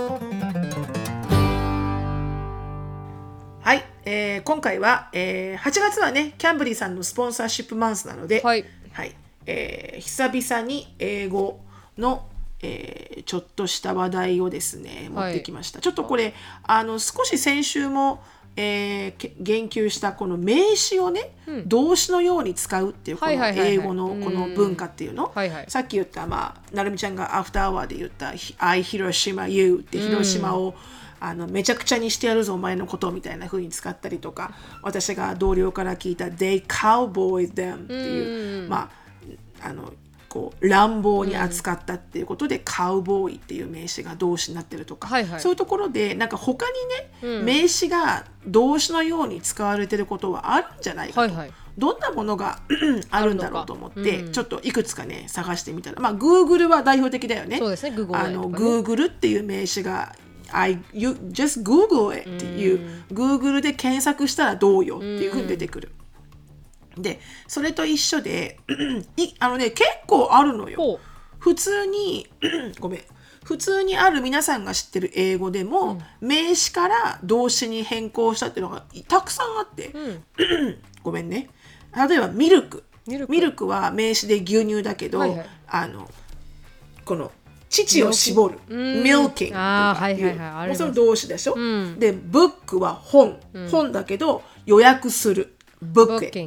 A: はい、えー今回は、えー8月はねキャンブリーさんのスポンサーシップマンスなので、
B: はい。
A: えー久々に英語の、えーちょっとした話題をですね持ってきました、ちょっとこれあの少し先週も、えーけ言及したこの名詞をね、動詞のように使うっていうこの
B: はいはいはいはい。
A: 英語のこの文化っていうの、
B: はいはい。
A: さっき言った、まあ、なるみちゃんがアフターアワーで言った「I Hiroshima You」って広島をあのめちゃくちゃにしてやるぞお前のことみたいな風に使ったりとか私が同僚から聞いた They cowboy them っていう、まああのこう乱暴に扱ったっていうことで、カウボーイっていう名詞が動詞になってるとか、
B: はいはい。
A: そういうところでなんか他にね、名詞が動詞のように使われてることはあるんじゃないかと、
B: はいはい。
A: どんなものが あるんだろうと思って、
B: あるのか。
A: ちょっといくつかね探してみたら。まあ Google は代表的だよね。
B: そうですね Google
A: あの
B: とかね。
A: Google っていう名詞が I, you just Google it. っていう、Google で検索したらどうよっていうふうに出てくる。でそれと一緒で いあのね結構あるのよ。普通に ごめん。普通にある皆さんが知ってる英語でも、名詞から動詞に変更したっていうのがいたくさんあって、ごめんね。例えばミルク。
B: ミルク
A: は名詞で牛乳だけど、
B: はいはい。
A: あのこの乳を絞る。
B: うん。
A: milking とかいう
B: はいはい。はい
A: それ動詞でしょ、
B: ん。
A: で book は本、本だけど予約する。book it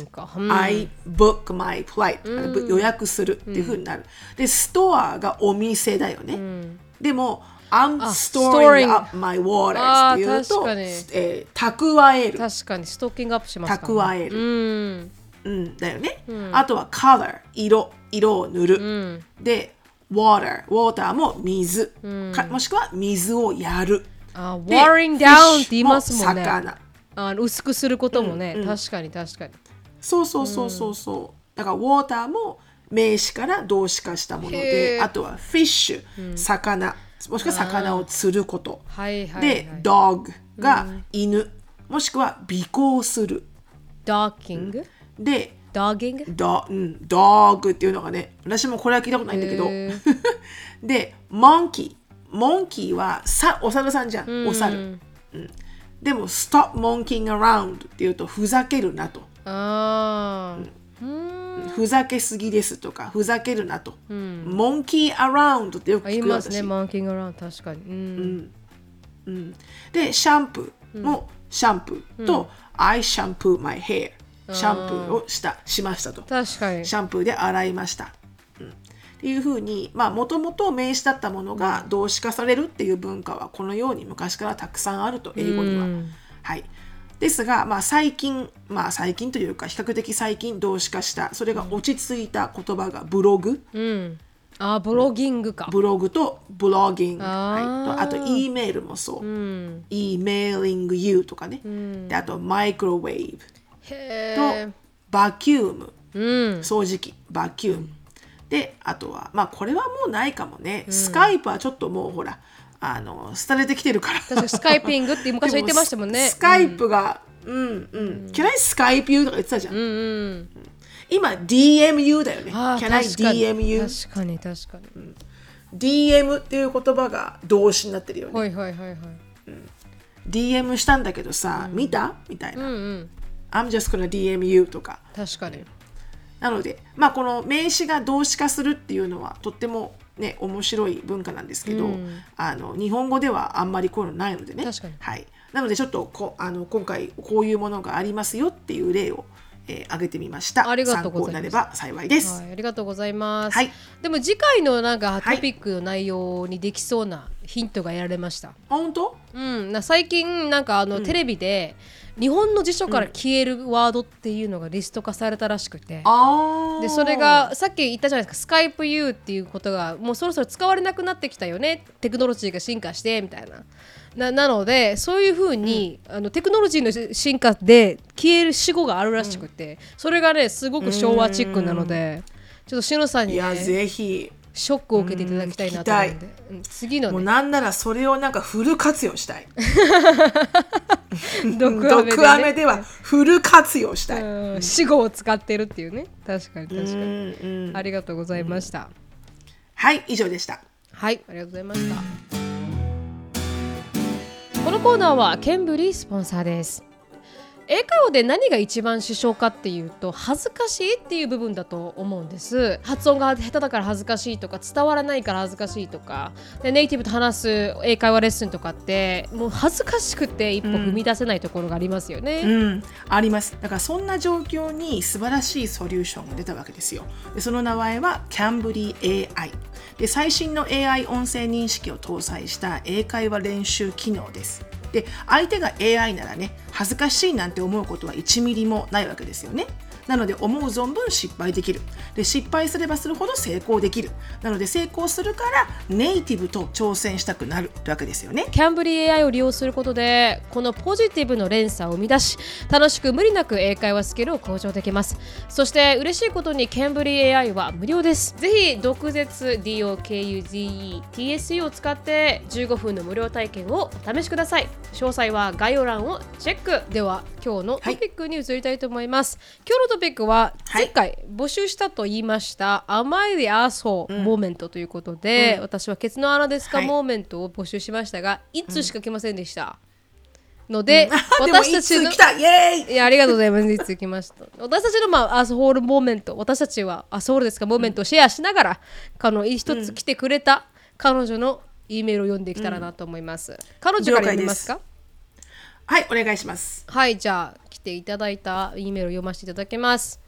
A: I book my flight、予約するっていうふうになる、でストアがお店だよね、でも I'm
B: あ
A: storing up my
B: ー
A: っていうとえー蓄える。
B: 確かに。ストッキングアップしますか
A: 蓄える。
B: うん。
A: うん、だよね、あとは color 色。色を塗る、で water. Water も水、かもしくは水をやる。
B: あ
A: で
B: watering down って言いますもんね。
A: 魚。
B: あの薄くすることもね、確かに確かに。
A: そうそうそうそうそう、だから water も名詞から動詞化したもの
B: へ
A: で
B: ー。
A: あとは fish、魚。もしくは魚を釣ること。
B: はいはい、はい、
A: で dog が犬、もしくは尾行する。
B: ドッキング
A: で
B: ドッギング
A: ド,、うん、ドッグっていうのがね私もこれは聞いたことないんだけど。でモンキー。モンキーはさお猿さんじゃん、お猿、うん、でも stop monkeying around っていうとふざけるなと。ふざけすぎですとかふざけるなと、モンキーアラウンドってよく聞くよ私
B: ますねマンキングアラウンド確かにうん、
A: でシャンプーもシャンプーと、I shampoo my hair シャンプーをしたしましたと。
B: 確かに。
A: シャンプーで洗いました、うん。っていうふうにまあもともと名詞だったものが動詞化されるっていう文化はこのように昔からたくさんあると英語には、
B: うん。
A: はい。ですが、まあ、最近まあ最近というか比較的最近動詞化したそれが落ち着いた言葉がブログ、
B: うん。あブロギングか。
A: ブログとブロギング、
B: あー。
A: はい、とあと E メールもそう、
B: うん、
A: emailing you とかね、であとマイクロウェーブ
B: へ
A: とバキューム。
B: えうん。
A: 掃除機。バキューム。であとはまあこれはもうないかもね、スカイプはちょっともうほらあの廃れてきてるから。
B: 確かにスカイピングって昔は言ってましたもんね。
A: スカイプが、うん。うん Can I Skype you? とか言ってたじゃん、
B: うんうん。
A: 今 DMU だよね。Can I
B: 確かに。
A: DMU?
B: 確かに確かに、
A: DM っていう言葉が動詞になってるよね、
B: はいはいはいはい。
A: DM したんだけどさ、見た？みたいな、
B: うんうん
A: I'm just gonna DM you とか。
B: 確かに。
A: なのでまあこの名詞が動詞化するっていうのはとってもね面白い文化なんですけど、
B: うん。
A: あの日本語ではあんまりこういうのないのでね。
B: 確かに。
A: はい、なのでちょっとこあの今回こういうものがありますよっていう例を、えー挙げてみました。
B: ありがとうございます。
A: 幸いです、
B: はい、ありがとうございます。
A: はい。
B: でも次回のなんか
A: はい。
B: トピックの内容にできそうなヒントが得られました。
A: あ本当？
B: うん、な最近なんかあの、テレビで日本の辞書から消えるワードっていうのがリスト化されたらしくて。
A: あー。
B: でそれがさっき言ったじゃないですか。スカイプ U っていうことがもうそろそろ使われなくなってきたよね。テクノロジーが進化してみたいな。ななのでそういうふうに、あのテクノロジーの進化で消える死語があるらしくて、それがねすごく昭和チックなので。ちょっとしのさんに、
A: いや
B: ね、
A: ぜひ
B: ショックを受けていただきたいなと思うんで、うん次のね。
A: もうなんならそれをなんかフル活用したい。
B: 毒アメで,、
A: 毒アメではフル活用したい、
B: うん死語を使ってるっていうね。確かに確かに、ありがとうございました、
A: はい以上でした。
B: はい、ありがとうございました。このコーナーはケンブリースポンサーです。英会話で何が一番支障かっていうと恥ずかしいっていう部分だと思うんです。発音が下手だから恥ずかしいとか伝わらないから恥ずかしいとか。でネイティブと話す英会話レッスンとかってもう恥ずかしくて一歩踏み出せないところがありますよね、
A: うん、あります。だからそんな状況に素晴らしいソリューションが出たわけですよ。でその名前はキャンブリー AI で最新の AI 音声認識を搭載した英会話練習機能ですで相手が AI ならね恥ずかしいなんて思うことは1ミリもないわけですよね。なので思う存分失敗できる。で失敗すればするほど成功できる。なので成功するからネイティブと挑戦したくなるわけですよね。
B: キャンブリー AI を利用することでこのポジティブの連鎖を生み出し楽しく無理なく英会話スキルを向上できます。そして嬉しいことにキャンブリー AI は無料です。ぜひ毒舌 DOKUZETSE を使って15分の無料体験をお試しください。詳細は概要欄をチェック。では今日のトピックに移りたいと思います、今日のトピックは
A: はい。
B: 前回募集したと言いました「Am I the asshole moment ということで、私はケツの穴ですか、
A: はい。
B: moment を募集しましたが一つしか来ませんでした、ので、
A: でも
B: 私たちの
A: 一つ来た？イエーイ！
B: いやありがとうございます。一つ来ました？私たちの、まあ、 asshole moment 私たちは asshole ですか？ moment をシェアしながら、この一つ来てくれた彼女の E メールを読んでいけたらなと思います、彼女から読みますか？
A: はいお願いします
B: はい、じゃあ来ていただいた E メールを読ませていただきます。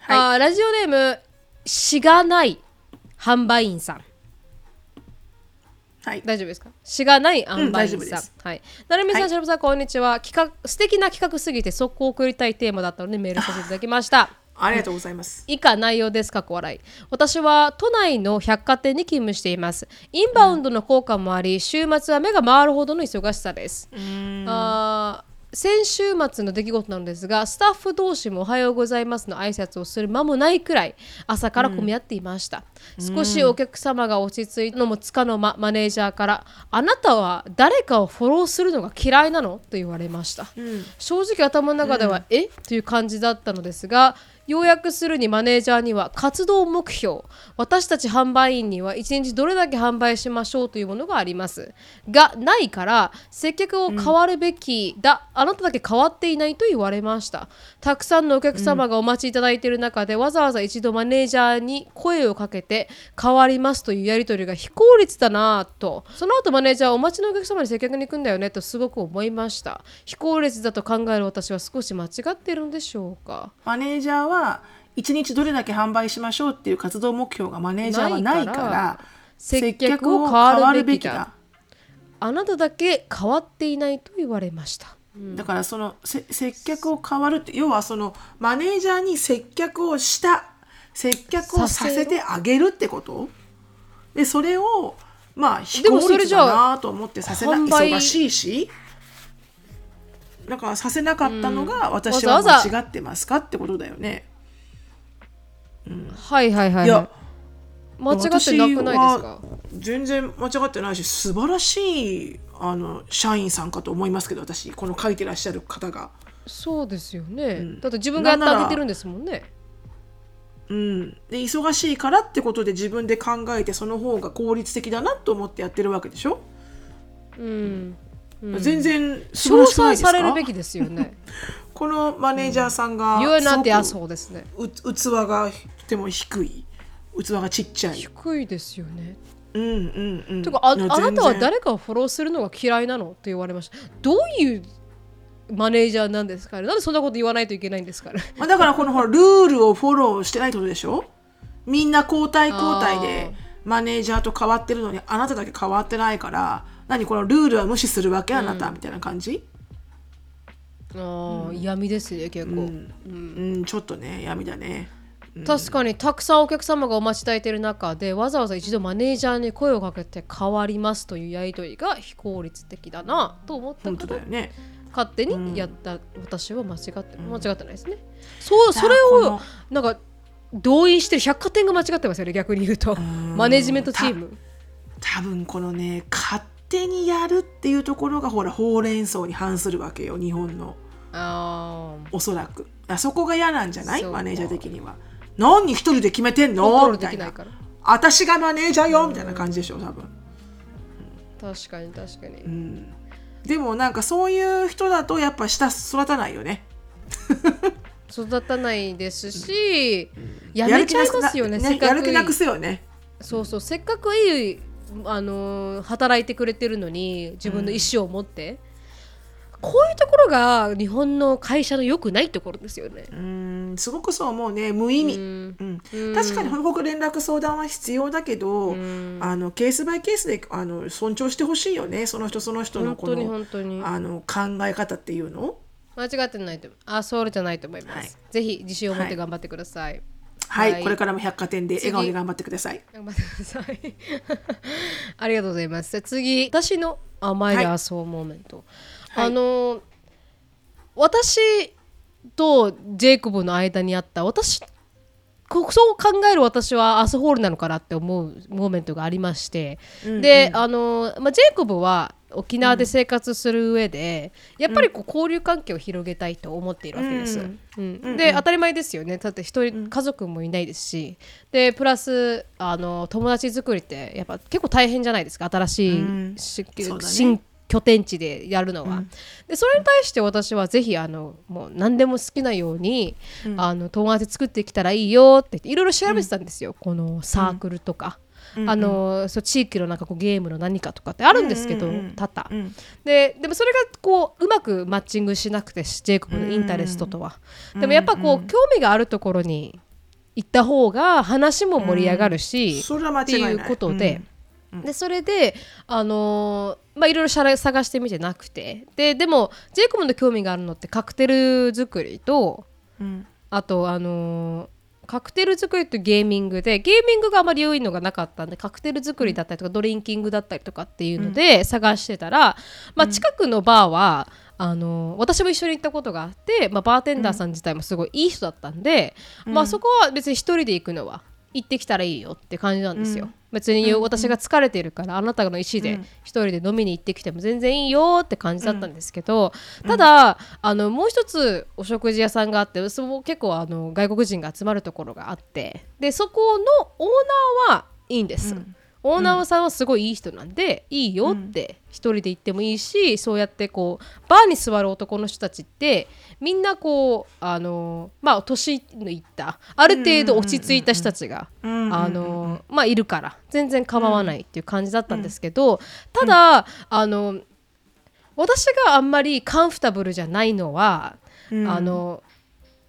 A: はい
B: あーラジオネームしがない販売員さん。
A: はい
B: 大丈夫ですか？しがない販売員さん。はい。なるみさん、
A: はい
B: しのぶさん、こんにちは。企画素敵な企画すぎて速攻送りたいテーマだったのでメールさせていただきました。
A: ありがとうございます。
B: 以下内容です。か笑い。私は都内の百貨店に勤務しています。インバウンドの効果もあり週末は目が回るほどの忙しさです。あー先週末の出来事なのですがスタッフ同士もおはようございますの挨拶をする間もないくらい朝から混み合っていました、少しお客様が落ち着いたのもつかの間マネージャーからあなたは誰かをフォローするのが嫌いなの？と言われました、正直頭の中では、え？という感じだったのですが要約するにマネージャーには活動目標。私たち販売員には1日どれだけ販売しましょうというものがあります。がないから接客を変わるべきだ、あなただけ変わっていないと言われました。たくさんのお客様がお待ちいただいている中で、わざわざ一度マネージャーに声をかけて変わりますというやり取りが非効率だなと。その後マネージャーはお待ちのお客様に接客に行くんだよねとすごく思いました。非効率だと考える私は少し間違っているのでしょうか？
A: マネージャーは1日どれだけ販売しましょうっていう活動目標がマネージャーはないから
B: ないから接客を変わるべきだ。あなただけ変わっていないと言われました。
A: だからそのせ接客を変わるって要はそのマネージャーに接客をした接客をさせてあげるってこと？でそれをまあ非効率
B: それじゃあ
A: だなと思ってさせな忙しいしだからさせなかったのが私は間違ってますか？ってことだよね。
B: はいはいはい、
A: い。や
B: はい、間違ってなくないですか？
A: 全然間違ってないし素晴らしいあの社員さんかと思いますけど私この書いてらっしゃる方が。
B: そうですよね、だって自分がやってあげてるんですもんね。
A: うん、で忙しいからってことで自分で考えてその方が効率的だなと思ってやってるわけでしょ、
B: うん。
A: 全然素晴
B: 称
A: らしくないですか？
B: 賛されるべきですよね
A: このマネージャーさんがご
B: the
A: く
B: asshole ですね。
A: う器がとても低い。器がちっちゃい。
B: 低いですよね。
A: うんうんうん。
B: てかああなたは誰かをフォローするのが嫌いなのって言われました。どういうマネージャーなんですかね。なんでそんなこと言わないといけないんですかね。
A: まあ、だからこのほらルールをフォローしてないってことでしょ？みんな交代交代でマネージャーと変わってるのにあなただけ変わってないから何このルールは無視するわけ？あなた、みたいな感じ？
B: ああ闇ですね結構、
A: うん、ちょっとね闇だね。
B: 確かにたくさんお客様がお待ちいただいている中でわざわざ一度マネージャーに声をかけて変わりますというやり取りが非効率的だなと思った
A: 本当
B: から
A: だよね。
B: 勝手にやった私は間違って間違ってないですね、そうそれをなんか動員してる百貨店が間違ってますよね逆に言うと。マネジメントチーム。
A: 多分このね勝手にやるっていうところがほらほうれん草に反するわけよ日本の。
B: あ
A: おそらく。あそこが嫌なんじゃない？マネージャー的には何一人で決めてんの？みたいな私がマネージャーよみたいな感じでしょ多分。
B: 確かに確かに、
A: でもなんかそういう人だとやっぱ下育たないよね。
B: 育たないですし、やめちゃいますよねせっかく
A: やる気なくすよね。
B: そうそうせっかくいい、あのー働いてくれてるのに自分の意思を持って、こういうところが日本の会社の良くないところですよね。
A: うんうん、すごくそう思うね。無意味、うん。確かに報告連絡相談は必要だけど、あのケースバイケースであの尊重してほしいよね。その人その人のこの
B: 本当に。
A: あの考え方っていうの
B: 間違ってないとあそうじゃないと思います、
A: はい。
B: ぜひ自信を持って頑張ってください、
A: はい、
B: はい
A: これからも百貨店で笑顔で頑張ってください。
B: 頑張ってください。ありがとうございます。次私の甘いで
A: はい。
B: 遊ぶモーメント、
A: はい。
B: あの私とジェイコブの間にあった私こそう考える私はアスホールなのかなって思うモーメントがありまして、であの、まあ、ジェイコブは沖縄で生活する上で、やっぱりこう交流関係を広げたいと思っているわけです。
A: うん。
B: うん。で当たり前ですよね。だって一人家族もいないですし。でプラスあの友達作りってやっぱ結構大変じゃないですか。新しい、
A: ね。
B: 新拠点地でやるのは、でそれに対して私はぜひあのもう何でも好きなように、あの友達作ってきたらいいよっていろいろ調べてたんですよ、このサークルとか。あのそう地域のなんかこうゲームの何かとかってあるんですけど、
A: うんうんうん
B: 多々、
A: うん。
B: ででもそれがこううまくマッチングしなくてジェイコブのインタレストとは、でもやっぱこう、興味があるところに行った方が話も盛り上がるし、って
A: い
B: うことで、でそれであのーまあいろいろ探してみてなくて。ででもジェイコブの興味があるのってカクテル作りと
A: うん。
B: あとあのーカクテル作りとゲーミングでゲーミングがあまり良いのがなかったんでカクテル作りだったりとかドリンキングだったりとかっていうので探してたら、まあ、近くのバーはあの私も一緒に行ったことがあって、まあ、バーテンダーさん自体もすごいいい人だったんで、まあ、そこは別に一人で行くのは行ってきたらいいよって感じなんですよ。別に私が疲れてるからあなたの意思で一人で飲みに行ってきても全然いいよって感じだったんですけど、ただあのもう一つお食事屋さんがあってそこ結構あの外国人が集まるところがあってでそこのオーナーはいいんです。オーナーさんはすごいいい人なんで、いいよって一人で行ってもいいしそうやってこうバーに座る男の人たちってみんなこうあのまあ年のいったある程度落ち着いた人たちが、
A: うん
B: あのまあいるから全然構わないっていう感じだったんですけど、ただあの私があんまりカンフタブルじゃないのは、あの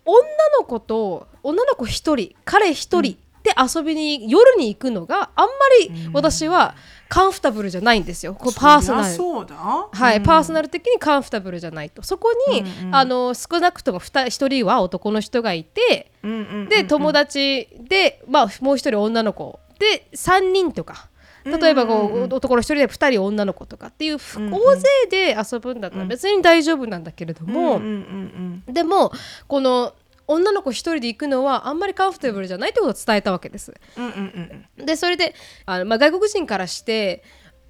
B: 女の子と女の子一人彼一人で遊びに夜に行くのがあんまり私はカンフタブルじゃないんですよ、こうパーソナル。
A: そうだ。
B: はい、パーソナル的にカンフタブルじゃないと。そこに、あの少なくとも1人は男の人がいて
A: うんうん
B: で友達で、まあ、もう一人女の子。で3人とか。例えばこう、男の一人で2人女の子とかっていう、大勢で遊ぶんだったら別に大丈夫なんだけれども、
A: うんうんうん。
B: でもこの女の子一人で行くのはあんまりカンフタブルじゃないってことを伝えたわけです。
A: うんうんうんうん。
B: でそれであの、まあ、外国人からして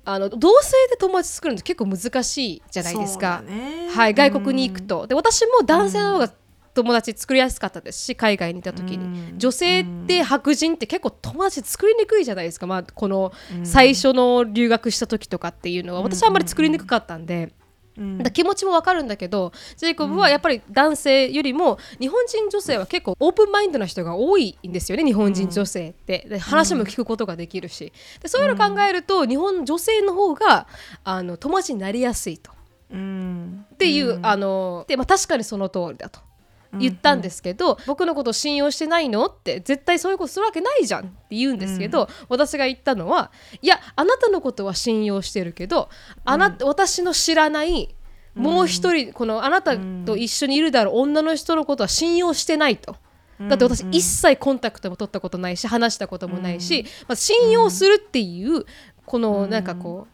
B: あの同性で友達作るのって結構難しいじゃないですか、はい、外国に行くと。で私も男性の方が友達作りやすかったですし海外にいた時に、女性で白人って結構友達作りにくいじゃないですか、まあ、この最初の留学した時とかっていうのは。私はあんまり作りにくかったんで。だ気持ちもわかるんだけどジェイコブはやっぱり男性よりも日本人女性は結構オープンマインドな人が多いんですよね日本人女性って。で話も聞くことができるし。でそういうのを考えると日本女性の方があの友達になりやすいと。
A: うん。
B: っていう、あので、まあ、確かにその通りだと言ったんですけど、僕のことを信用してないのって絶対そういうことするわけないじゃんって言うんですけど、私が言ったのはいやあなたのことは信用してるけどあな、私の知らないもう一人、このあなたと一緒にいるである女の人のことは信用してないと。だって私一切コンタクトも取ったことないし話したこともないし、まあ、信用するっていうこのなんかこ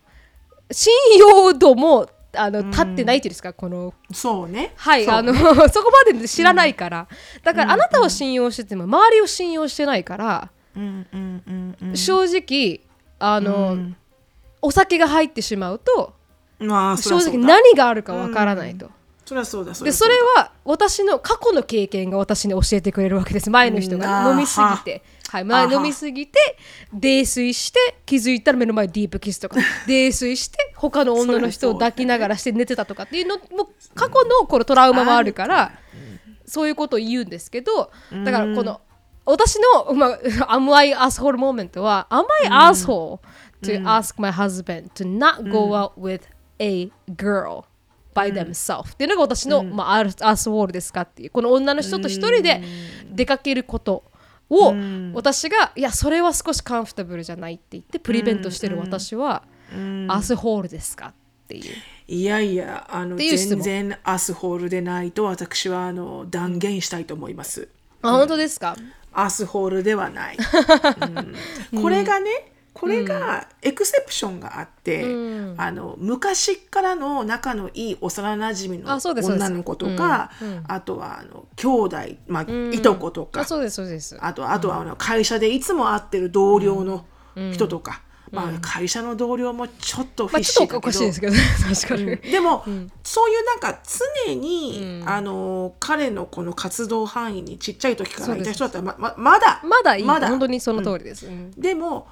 B: う信用度もあの立ってないっていうんですか？この。
A: そうね。
B: はい、
A: そう。
B: あの そこまで知らないから、だからあなたを信用してても周りを信用してないから、
A: うんうんうんうん
B: 正直あの、お酒が入ってしまうと
A: まあ
B: 正直何があるかわからないと。
A: うだそり
B: で
A: ゃうだ
B: そうれは私の過去の経験が私に教えてくれるわけです。前の人
A: うん。
B: が飲みすぎて、はい、前
A: あは
B: 飲みすぎて泥酔して気づいたら目の前でディープキスとか。泥酔して他の女の人を抱きながらして寝てたとかっていうのも過去のこのトラウマもあるからそういうことを言うんですけどだからこの私の、まあ、Am I asshole moment は Am I asshole to ask my husband to not go out with a girl by themselves、っていうのが私の、まあ、アースウォールですかっていう。この女の人と一人で出かけることを、私がいやそれは少しカンフタブルじゃないって言ってプリベントしてる私は、アースホールですかっていう。
A: いやいやあの全然アスホールでないと私はあの断言したいと思います。
B: あ本当ですか、
A: アスホールではない。うん。これがねこれがエクセプションがあって、あの昔からの仲のいい幼なじみの
B: あそうですそうです。
A: 女の子とかあとはあの兄弟、まあいとことか
B: あそうですそうです。
A: あとあとはあの会社でいつも会ってる同僚の人とか、まあ、会社の同僚もちょっとフィ
B: まあ
A: ッシーだけど、
B: しいですけど 確かに、
A: でも、そういうなんか常に、あの彼のこの活動範囲にちっちゃい時からいた人だったらまままだ
B: まだいい。
A: まだ。
B: 本当にその通りです、うん。
A: でも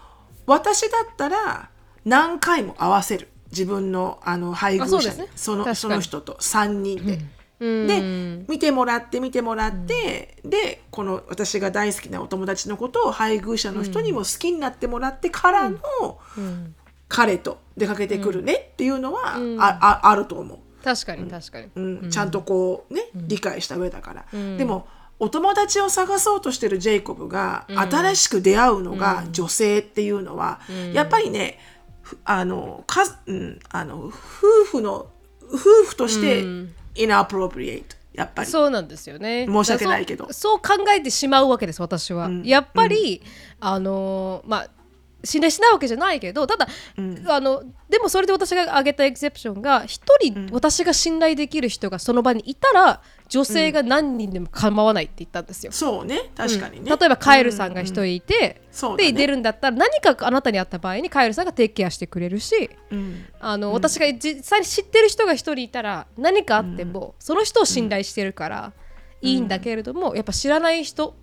A: 私だったら何回も合わせる。自分のあの配偶者
B: そね。
A: そのその人と。3人で。で見てもらって見てもらって、でこの私が大好きなお友達のことを配偶者の人にも好きになってもらってからの、彼と出かけてくるねっていうのは、あああると思う。
B: 確かに確かに、
A: うん、ちゃんとこうね、理解した上だから、でもお友達を探そうとしてるジェイコブが、新しく出会うのが女性っていうのは、やっぱりねふあのか、うん、あの夫婦の夫婦として inappropriate やっぱり。
B: そうなんですよね。
A: 申し訳ないけど。
B: そう考えてしまうわけです私は、やっぱり、あのーまあ死ねしないわけじゃないけどただ、あのでもそれで私が挙げたエクセプションが一人私が信頼できる人がその場にいたら女性が何人でも構わないって言ったんですよ。
A: そうね。確かにね、
B: 例えばカエルさんが一人いて、
A: そうだね。
B: で出るんだったら何かあなたに会った場合にカエルさんがテイクケアしてくれるし、
A: うん。
B: あの私が実際に知ってる人が一人いたら何かあっても、その人を信頼してるからいいんだけれども、やっぱ知らない人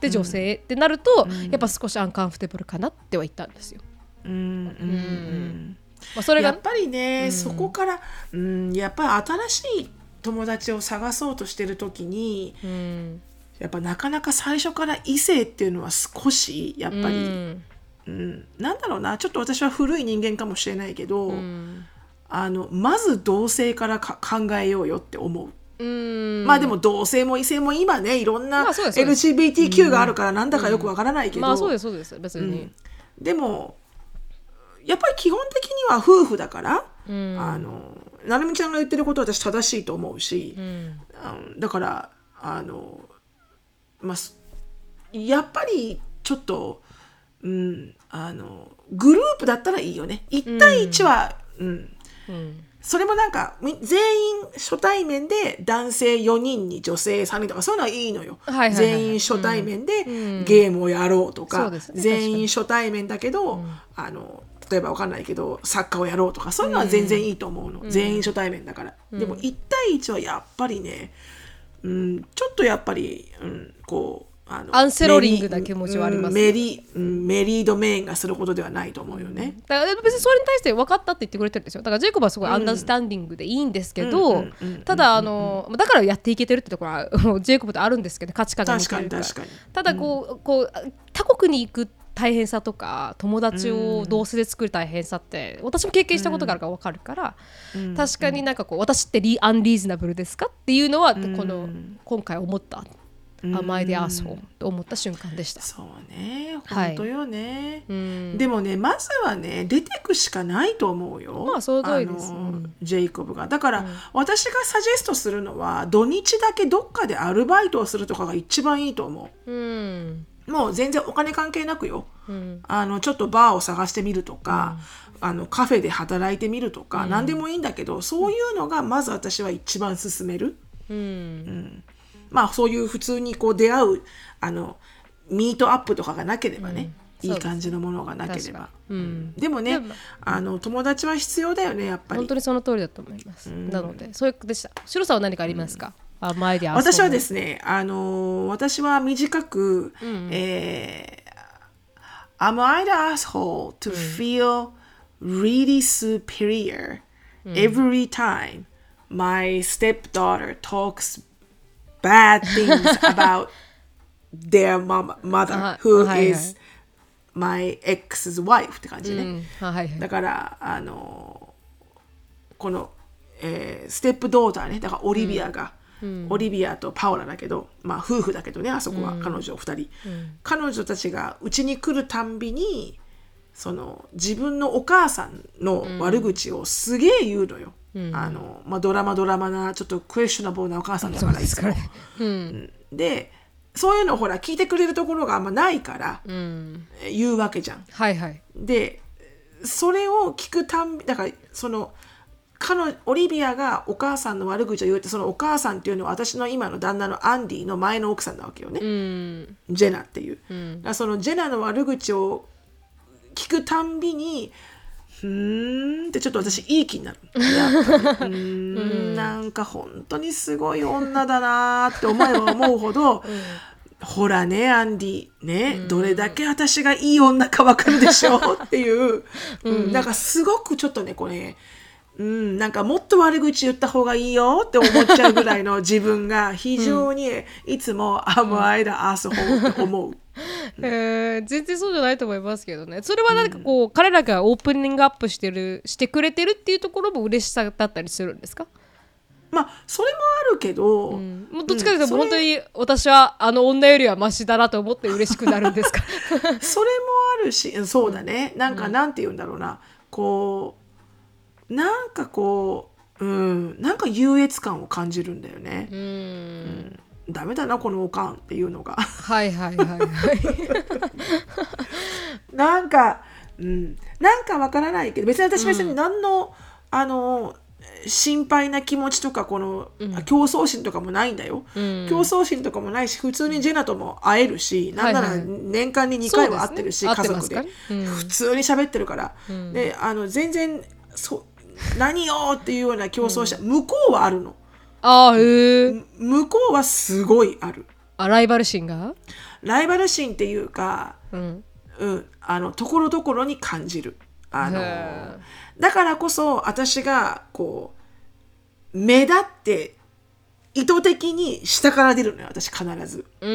B: で女性ってなると、やっぱ少しアンカンフテブルかなっては言ったんですよ。
A: うんうんうん。
B: まあ、それが
A: やっぱりね、そこから、うん、やっぱり新しい友達を探そうとしてる時に、
B: うん。
A: やっぱなかなか最初から異性っていうのは少しやっぱり、
B: うん。
A: うん。なんだろうな。ちょっと私は古い人間かもしれないけど、あのまず同性からか考えようよって思う。
B: うん。
A: まあでも同性も異性も今ねいろんな LGBTQ があるからなんだかよくわからないけど、
B: まあそうですそうです。別に、
A: でもやっぱり基本的には夫婦だから、
B: うん。
A: あのなるみちゃんが言ってることは私正しいと思うし、
B: うん。
A: だからあのまあすやっぱりちょっと、うん、あのグループだったらいいよね。1対1は、うん。
B: うん。
A: それもなんかみ全員初対面で男性4人に女性3人とかそういうのはいいのよ、
B: はいはいはいはい。
A: 全員初対面でゲームをやろうとか、
B: ね。
A: 全員初対面だけど、あの例えばわかんないけどサッカーをやろうとかそういうのは全然いいと思うの、全員初対面だから、でも1対1はやっぱりね、うん、ちょっとやっぱり、うん、こうあの
B: アンセロリングな気持ちはあります
A: うんメリうんメリードメインがすることではないと思うよね。
B: だから別にそれに対して分かったって言ってくれてるんですよ。だからジェイコブはすごいアンダースタンディングでいいんですけど、ただあのだからやっていけてるってところはジェイコブとあるんですけど価値観が似てるか。ら
A: 確かに確かに。
B: ただこう,、こう他国に行く大変さとか友達を同性で作る大変さって私も経験したことがあるから分かるから、確かになんかこう私ってリアンリーズナブルですかっていうのはこの今回思った甘いでアースホーと思った瞬間でした。
A: そうね。
B: はい。
A: 本当よね、
B: うん。
A: でもねまずはね出てくしかないと思うよ。
B: まあその通りです。
A: ジェイコブが。だから、私がサジェストするのは土日だけどっかでアルバイトをするとかが一番いいと思
B: う。ん。
A: うもう全然お金関係なくよ。
B: うん。
A: あのちょっとバーを探してみるとか、あのカフェで働いてみるとか、何でもいいんだけどそういうのがまず私は一番勧める。
B: うん。
A: まあそういう普通にこう出会うあのミートアップとかがなければね、いい感じのものがなければ、
B: うん。
A: でもねあの友達は必要だよねやっぱり。
B: 本当にその通りだと思います。なので、そういうことでした。シロさんは何かありますか、あ前で
A: 私はですねあの私は短く、えー Am I the asshole to feel really superior every time my stepdaughter talks bad things about their mother who is my ex's wife って感じね。だからあのこのえーステップドーターねだからオリビアが、オリビアとパオラだけど、まあ、夫婦だけどねあそこは、彼女2人、彼女たちがうちに来るたんびにその自分のお母さんの悪口をすげえ言うのよ、あのまあ、ドラマドラマなちょっとクエスチョナブルなお母さんだからいつも
B: うん。
A: でそういうのをほら聞いてくれるところがあんまないから、言うわけじゃん。
B: はいはい。
A: でそれを聞くたんびだからその彼女オリビアがお母さんの悪口を言うってそのお母さんっていうのは私の今の旦那のアンディの前の奥さんなわけよね、
B: うん。
A: ジェナっていう、だからそのジェナの悪口を聞くたんびにふーんってちょっと私いい気になる。やっぱり。うーん。なんか本当にすごい女だなーって思えば思うほど、ほらねアンディ。ね、どれだけ私がいい女かわかるでしょうっていう、うん。なんかすごくちょっとねこれうん、なんかもっと悪口言った方がいいよって思っちゃうぐらいの自分が非常にいつも「I'm I the asshole」って思う。
B: えー全然そうじゃないと思いますけどね。それはなんかこう、彼らがオープニングアップしてるしてくれてるっていうところも嬉しさだったりするんですか、
A: まあそれもあるけど、
B: もうどっちかというと
A: うん
B: 本当に私はあの女よりはマシだなと思って嬉しくなるんですか？
A: それもあるしうんそうだね。なんかなんて言うんだろうな。こうなんかこううんなんか優越感を感じるんだよね。
B: うん。
A: ダメだなこのおかんっていうのが。
B: はいはいはいはい。
A: なんか、うん、なんかわからないけど別に私別に何の、あの心配な気持ちとかこの、競争心とかもないんだよ、
B: ん。
A: 競争心とかもないし普通にジェナとも会えるし、なんなら
B: はいはい
A: 年間に2回は会ってるし、
B: そうです。ね
A: 家族で。
B: 会ってますか？らうん。
A: 普通に喋ってるから、であの全然そ何よっていうような競争者、向こうはあるの。
B: ああへえ
A: 向こうはすごいある。
B: あライバル心が？
A: ライバル心っていうか
B: うん。
A: うん、あのところどころに感じる。あの
B: へ
A: だからこそ私がこう目立って意図的に下から出るのよ私必ず、
B: うん。
A: う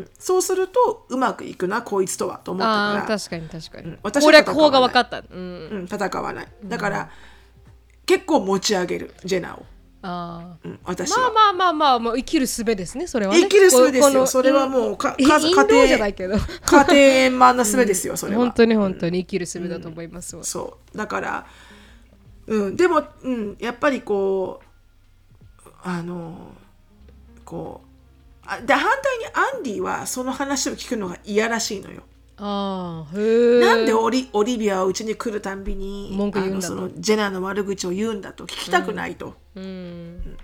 A: ん。そうするとうまくいくなこいつとはと思ったから。
B: ああ確かに確かに、
A: うん私
B: 攻
A: は戦わない。
B: 略法が分かった。うん。
A: うん、戦わない。だから、結構持ち上げるジェナを、
B: ああ
A: うん、私
B: まあ
A: は、
B: まあまあまあ、まあ、生きる術ですねそれはね
A: 生きる術ですよ。それはもうか家庭
B: じゃないけど。
A: 家庭円満な術ですよ それは。
B: 本当に本当に生きる術だと思いますわ、
A: そう。だからうんでも、うん、やっぱりこうあのこうあで反対にアンディはその話を聞くのが嫌らしいのよ。
B: ああへえ
A: なんでオリオリビアはうちに来るたんびに
B: 文句言うんだと
A: あのそのジェナの悪口を言うんだと聞きたくないと。
B: うん。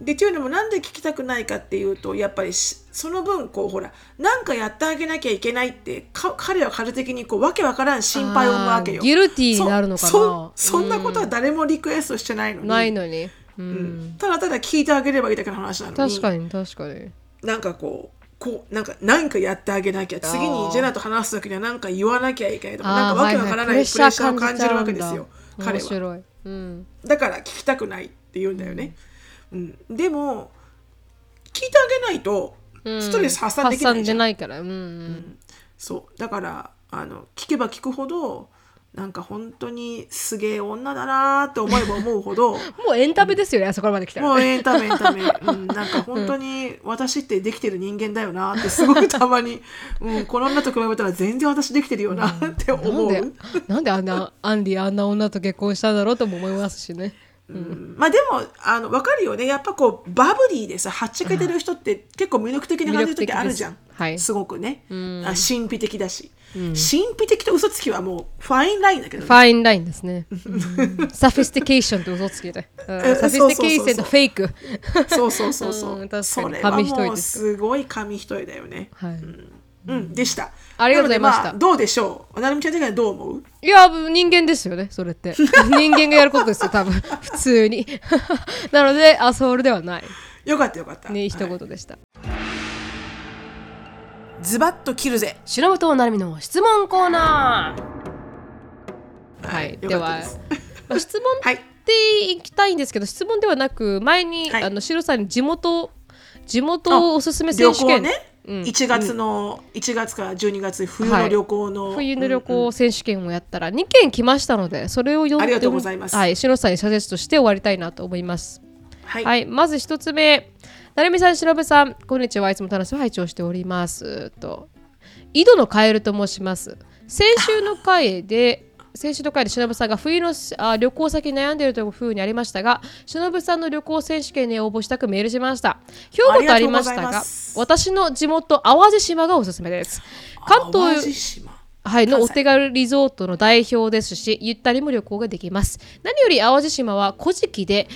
A: でというのもなんで聞きたくないかっていうとやっぱりしその分こうほらなんかやってあげなきゃいけないってか彼は彼的にこうわけわからん心配を生むわけよ。
B: ギルティーになるのかな。
A: そそそんなことは誰もリクエストしてないのに、
B: ないのに、うん。
A: ただただ聞いてあげればいいだけの話なのに。
B: 確かに確かに。
A: なんかこうこうなんか何かやってあげなきゃ。次にジェナと話す時には何か言わなきゃいけないとかなんかわけわからないプレッシャーを感じるわけですよ、彼は。だから聞きたくないって言うんだよね、うん。でも聞いてあげないとストレス発散できないじゃん、
B: 発散ないから。うん、うん。
A: そう。だからあの聞けば聞くほどなんか本当にすげえ女だなーって思えば思うほど
B: もうエンタメですよね、あそこまで来たら。ね、
A: もうエンタメエンタメ、うん、なんか本当に私ってできてる人間だよなってすごいたまに、うん、この女と比べたら全然私できてるよなって思う、
B: なんでなんであんなアンディあんな女と結婚したんだろうとも思いますしね。
A: うん。まあでもあの分かるよね。やっぱこうバブリーでさはっちゃけてる人って結構魅力的に感じる時あるじゃん、
B: す。はい。
A: すごくね、
B: ん。
A: あ神秘的だし、神秘的と嘘つきはもう fine line だけどね。
B: ファインラインですね、 sophisti cation と嘘つきで、うん。
A: え
B: sophistication とフェイク。
A: そうそうそうそう、
B: うかに。
A: それは
B: 紙一重
A: もう
B: です
A: すごい紙一重だよね。
B: はい、
A: うん、でした。
B: ありがとうございました。
A: なのであどうでしょう？なるみちゃん的にはどう思う？
B: いや人間ですよねそれって。人間がやることですよ多分。普通に。なのでアソールではない。
A: よかったよかった、
B: ね一
A: はい
B: 言でした、
A: ズバッと切るぜ。
B: 白本なるみの質問コーナー。はい、は
A: かったです。
B: まあ質問
A: はい。
B: っていきたいんですけど質問ではなく前に、
A: はい。
B: あのシロさんに地元地元おすすめ選手権、
A: ね。
B: うん。
A: 1月の、1月から12月冬の旅行の、
B: 冬の旅行選手権をやったら2件来ましたのでそれを読んで
A: ありがとうございます。
B: はい、篠さんにサジェストして終わりたいなと思います。
A: はい、
B: はい、まず一つ目。なるみさん、しのぶさん、こんにちは。いつも楽しく拝聴しております。と、井戸のカエルと申します。先週の回で、先週の回でしのぶさんが冬のあ旅行先に悩んでいるというふうにありましたが、しのぶさんの旅行選手権に応募したくメールしました。兵庫とありました
A: が
B: が私の地元、淡路島がおすすめです。関
A: 淡
B: 東はい、のお手軽リゾートの代表ですし、ゆったりも旅行ができます。何より淡路島は古事記で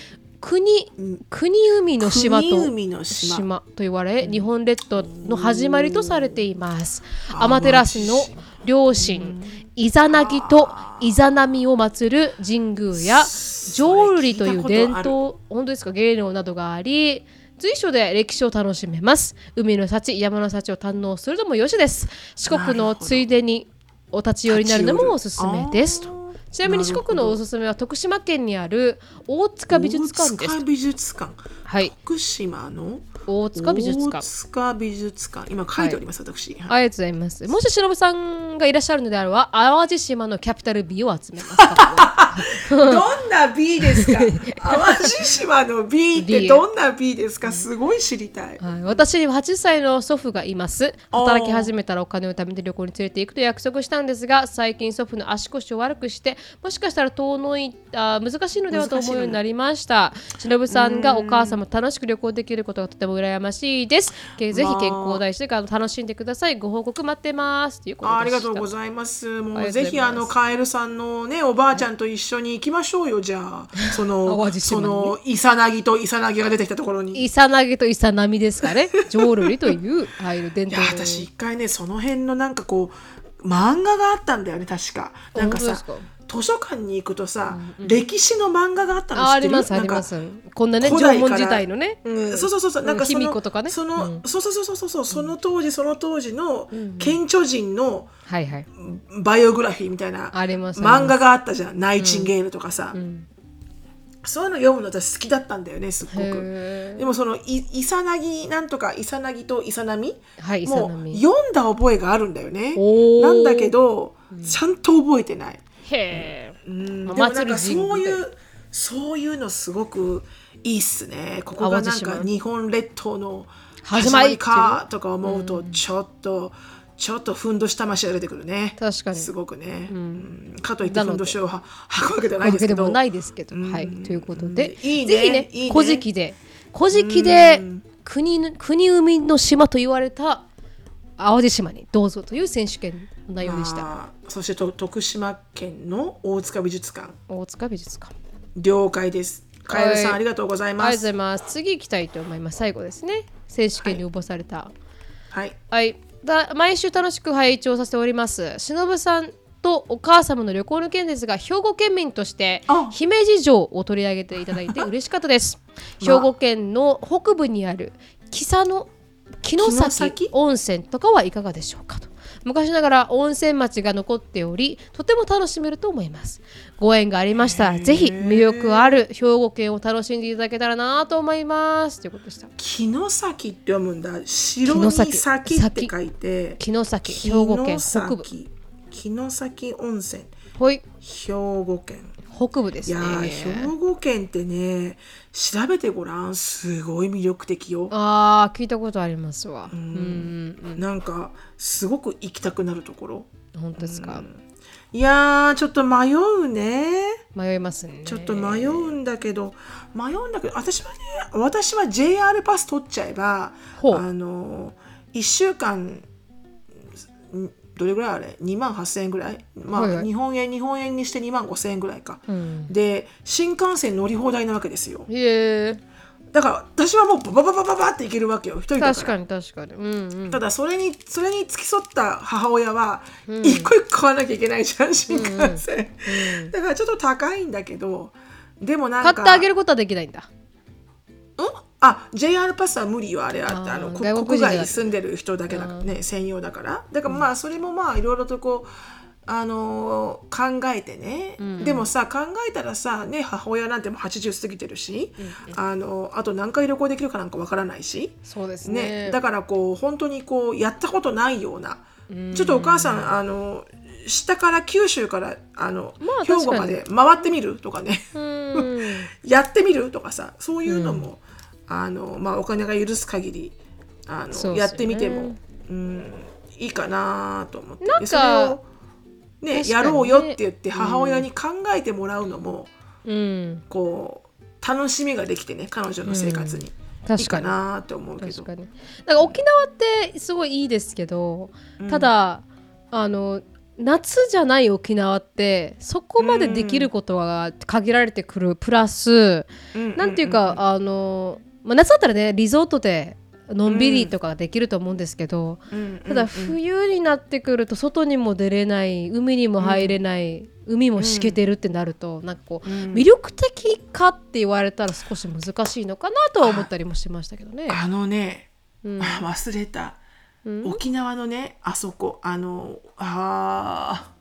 B: 国国海の島と
A: 国海の島。
B: 島と言われ、日本列島の始まりとされています。アマテラスの両親、イザナギとイザナミを祀る神宮や浄瑠璃という伝統、本当ですか、芸能などがあり、随所で歴史を楽しめます。海の幸、山の幸を堪能するのもよしです。四国のついでにお立ち寄りになるのもおすすめです。と。ちなみに四国のおすすめは徳島県にある大塚美術館です
A: 大。塚美術館
B: はい、
A: 福島の
B: 大塚美術
A: 大
B: 館。
A: 塚美術館今書いております、私、はい
B: ありがとうございます。もし忍さんがいらっしゃるのであれば、淡路島のキャピタル B を集めますか。
A: どんな B ですか？淡路島の B ってどんな B ですか？すごい知りたい。
B: はい、私には80歳の祖父がいます。働き始めたらお金を貯めて旅行に連れて行くと約束したんですが、最近祖父の足腰を悪くして、もしかしたら遠のいあ難しいのではと思うようになりました。忍さんがお母様と楽しく旅行できることがとても羨ましいです。けぜひ健康第一で楽しんでください。ご報告待ってます。ということで
A: あありがとうございます。もうぜひあのカエルさんのねおばあちゃんと一緒に行きましょうよじゃあ そのそのイサナギとイサナギが出てきたところに。
B: イサナギとイサナミですかね。浄瑠璃という、はい、伝
A: いや私一回ねその辺のなんかこう漫画があったんだよね確か。なんかさ図書館に行くとさ、歴史の漫画があったの知ってる？
B: あありますあ
A: なんか
B: ります。こんなね
A: 古代から。
B: 縄文時代のね。うん。
A: そうそうそうそう。なんかその
B: 呼とかね。
A: その、
B: うん。
A: そうそうそうそうそう。その当時その当時の顕著人の。バイオグラフィーみたいな漫画があったじゃん。ナイチンゲールとかさ、そういうの読むの私好きだったんだよねすっごく。
B: へ
A: でもそのいイサナギなんとかイサナギとイサナミ
B: はい
A: もう
B: ミ
A: 読んだ覚えがあるんだよね。なんだけどちゃんと覚えてない
B: へえ。
A: うん。
B: まあ
A: でもなんか
B: 祭る神
A: そういうそういうのすごくいいっすね。ここがなんか日本列島の
B: 始まり
A: かとか思うとちょっと、ちょっとふんどし魂が出てくるね。
B: 確かに。
A: すごくね、うん。かといってふんどしをは履くわけでは
B: わ
A: ないですけど。
B: ないですけど。はい。ということで、
A: いいね
B: ぜひね
A: いいね。
B: 古事記で、古事記で国の国海の島と言われた淡路島にどうぞという選手権の内容でした。
A: まあそしてと徳島県の大塚美術館
B: 大塚美術館。
A: 了解ですカエルさん、
B: はい
A: ありがとうござい
B: ありがとうご
A: ます
B: ざいます。次行きたいと思います。最後ですね。選手権に応募された。
A: はい
B: はい、だ毎週楽しく拝聴させております。しのぶさんとお母様の旅行の件ですが、兵庫県民として
A: あ
B: 姫路城を取り上げていただいて 嬉しかったです。兵庫県の北部にある木佐の城
A: 城
B: 崎
A: 崎？
B: 温泉とかはいかがでしょうかと。昔ながら温泉町が残っており、とても楽しめると思います。ご縁がありましたら、ぜひ魅力ある兵庫県を楽しんでいただけたらなと思います。ということでした。
A: 城崎って読むんだ城に
B: 城崎
A: 崎って書いて
B: 城崎、兵庫県北部。
A: 城崎温泉
B: ほい、
A: 兵庫県
B: 北部ですね。
A: いやー兵庫県ってね調べてごらん。すごい魅力的よ。
B: ああ聞いたことありますわ。うん、
A: なんかすごく行きたくなるところ。
B: 本当ですか？
A: いやーちょっと迷うね。
B: 迷いますね。
A: ちょっと迷うんだけど。迷うんだけど私はね私は JR パス取っちゃえばあの1週間んどれぐらいあれ？2万8,000円ぐらい、まあ
B: はいはい。
A: 日本円日本円にして2万5,000円ぐらいか、
B: うん。
A: で新幹線乗り放題なわけですよ。だから私はもうババババババって行けるわけよ。一人だ
B: 確かに確かに。うんうん。
A: ただそれにそれに付き添った母親は一個一個買わなきゃいけないじゃん、新幹線、だからちょっと高いんだけどでもなん
B: 買
A: か
B: ってあげることはできないんだ。
A: うん？あ JR パスは無理よあれあ
B: あ
A: の
B: 国
A: 外に住んでる人だけだね専用だから。だからまあそれもまあいろいろとこうあのー考えてね、でもさ考えたらさ、ね、母親なんてもう80過ぎてるし、あのあと何回旅行できるかなんかわからないし、
B: そうです
A: ね。
B: ね
A: だからこう本当にこうやったことないような、ちょっとお母さんあの下から九州からあの、
B: まあ
A: 兵庫まで回ってみるとかね、
B: うん。
A: やってみるとかさそういうのも、あのまあ、お金が許す限りあの、
B: ね。
A: やってみても、うん、いいかなと思って。
B: なん
A: それを、ね
B: ね。
A: やろうよって言って母親に考えてもらうのも、
B: うん。
A: こう楽しみができてね彼女の生活に、いいか
B: 確かに。
A: なと思うけど。
B: 確かに。だから沖縄ってすごいいいですけど、ただあの夏じゃない沖縄ってそこまでできることが限られてくる。プラス、
A: うん。
B: なんていうか、あの、まあ、夏だったらねリゾートでのんびりとかできると思うんですけど、
A: うん。
B: ただ冬になってくると外にも出れない海にも入れない、海もしけてるってなると、なんかこう、
A: うん。
B: 魅力的かって言われたら少し難しいのかなとは思ったりもしましたけどね。
A: あのね、
B: うん。
A: あ忘れた、
B: うん。
A: 沖縄のねあそこあのあー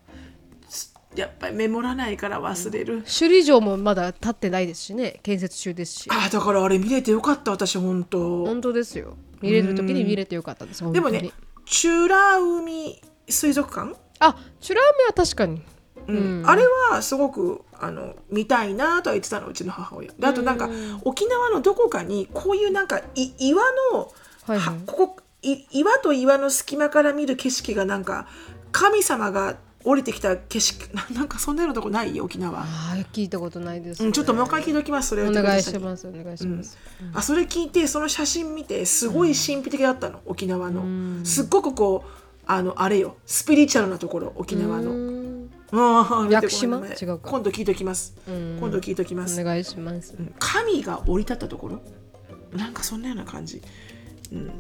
A: やっぱりメモらないから忘れる、
B: 首里城もまだ建ってないですしね。建設中ですし。
A: あだからあれ見れてよかった私本当。
B: 本当ですよ。見れる時に見れてよかったです
A: でもね
B: 本当に。
A: チュラ海水族館、
B: あチュラーメは確かに。
A: うん。あれはすごくあの見たいなとは言ってたのうちの母親。であとなんか沖縄のどこかにこういうなんかい岩の、
B: はいはい。
A: はここい岩と岩の隙間から見る景色がなんか神様が降りてきた景色 ななんかそんなようなとこない沖縄、
B: あー聞いたことないです、
A: うん、ちょっともう一回聞いておきますそれを。
B: お願いし
A: す
B: ますお願いします、
A: あそれ聞いてその写真見てすごい神秘的だったの、沖縄の、すっごくこうあのあれよスピリチュアルなところ沖縄の、
B: うん。
A: ああ
B: 屋久島？違うか。
A: 今度聞いときます、
B: ん。
A: 今度聞いときます、
B: お願いします。
A: うん。神が降り立ったところ？なんかそんなような感じ、うん、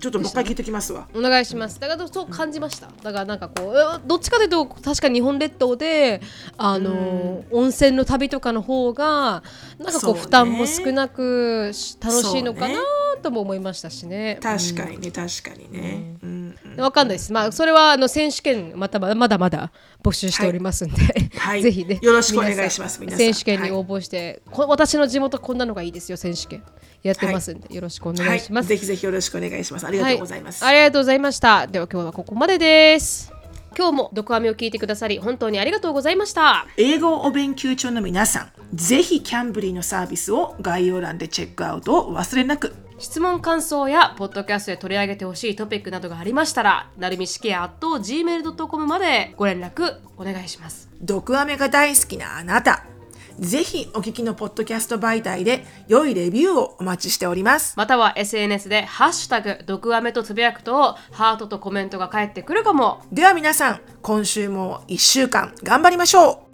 A: ちょっともう一回聞いときますわ、
B: お願いします。だからそう感じました。だからなんかこうえどっちかというと確かに日本列島であの、温泉の旅とかの方がなんか
A: そうね
B: こう負担も少なくし楽しいのかなとも思いましたしね。
A: 確かにね確かにね、うんうん。
B: わかんないです。まあそれはあの選手権またまだまだ募集しておりますんで、
A: はい。
B: ぜひね
A: よろしくお願いします
B: 選手権に応募して、こ私の地元こんなのがいいですよ。選手権やってますんで、よろしくお願いします。
A: はい、ぜひぜひよろしくお願いします。ありがとうございます、
B: はい、ありがとうございました。では今日はここまでです。今日も毒アメを聞いてくださり本当にありがとうございました。
A: 英語お勉強中の皆さんぜひキャンブリーのサービスを概要欄でチェックアウトをお忘れなく
B: 質問感想やポッドキャストで取り上げてほしいトピックなどがありましたらなるみしきや gmail.com までご連絡お願いします。
A: 毒アメが大好きなあなたぜひお聞きのポッドキャスト媒体で良いレビューをお待ちしております。
B: または SNS で「ハッシュタグ毒アメ」とつぶやくとハートとコメントが返ってくるかも。
A: では皆さん今週も1週間頑張りましょう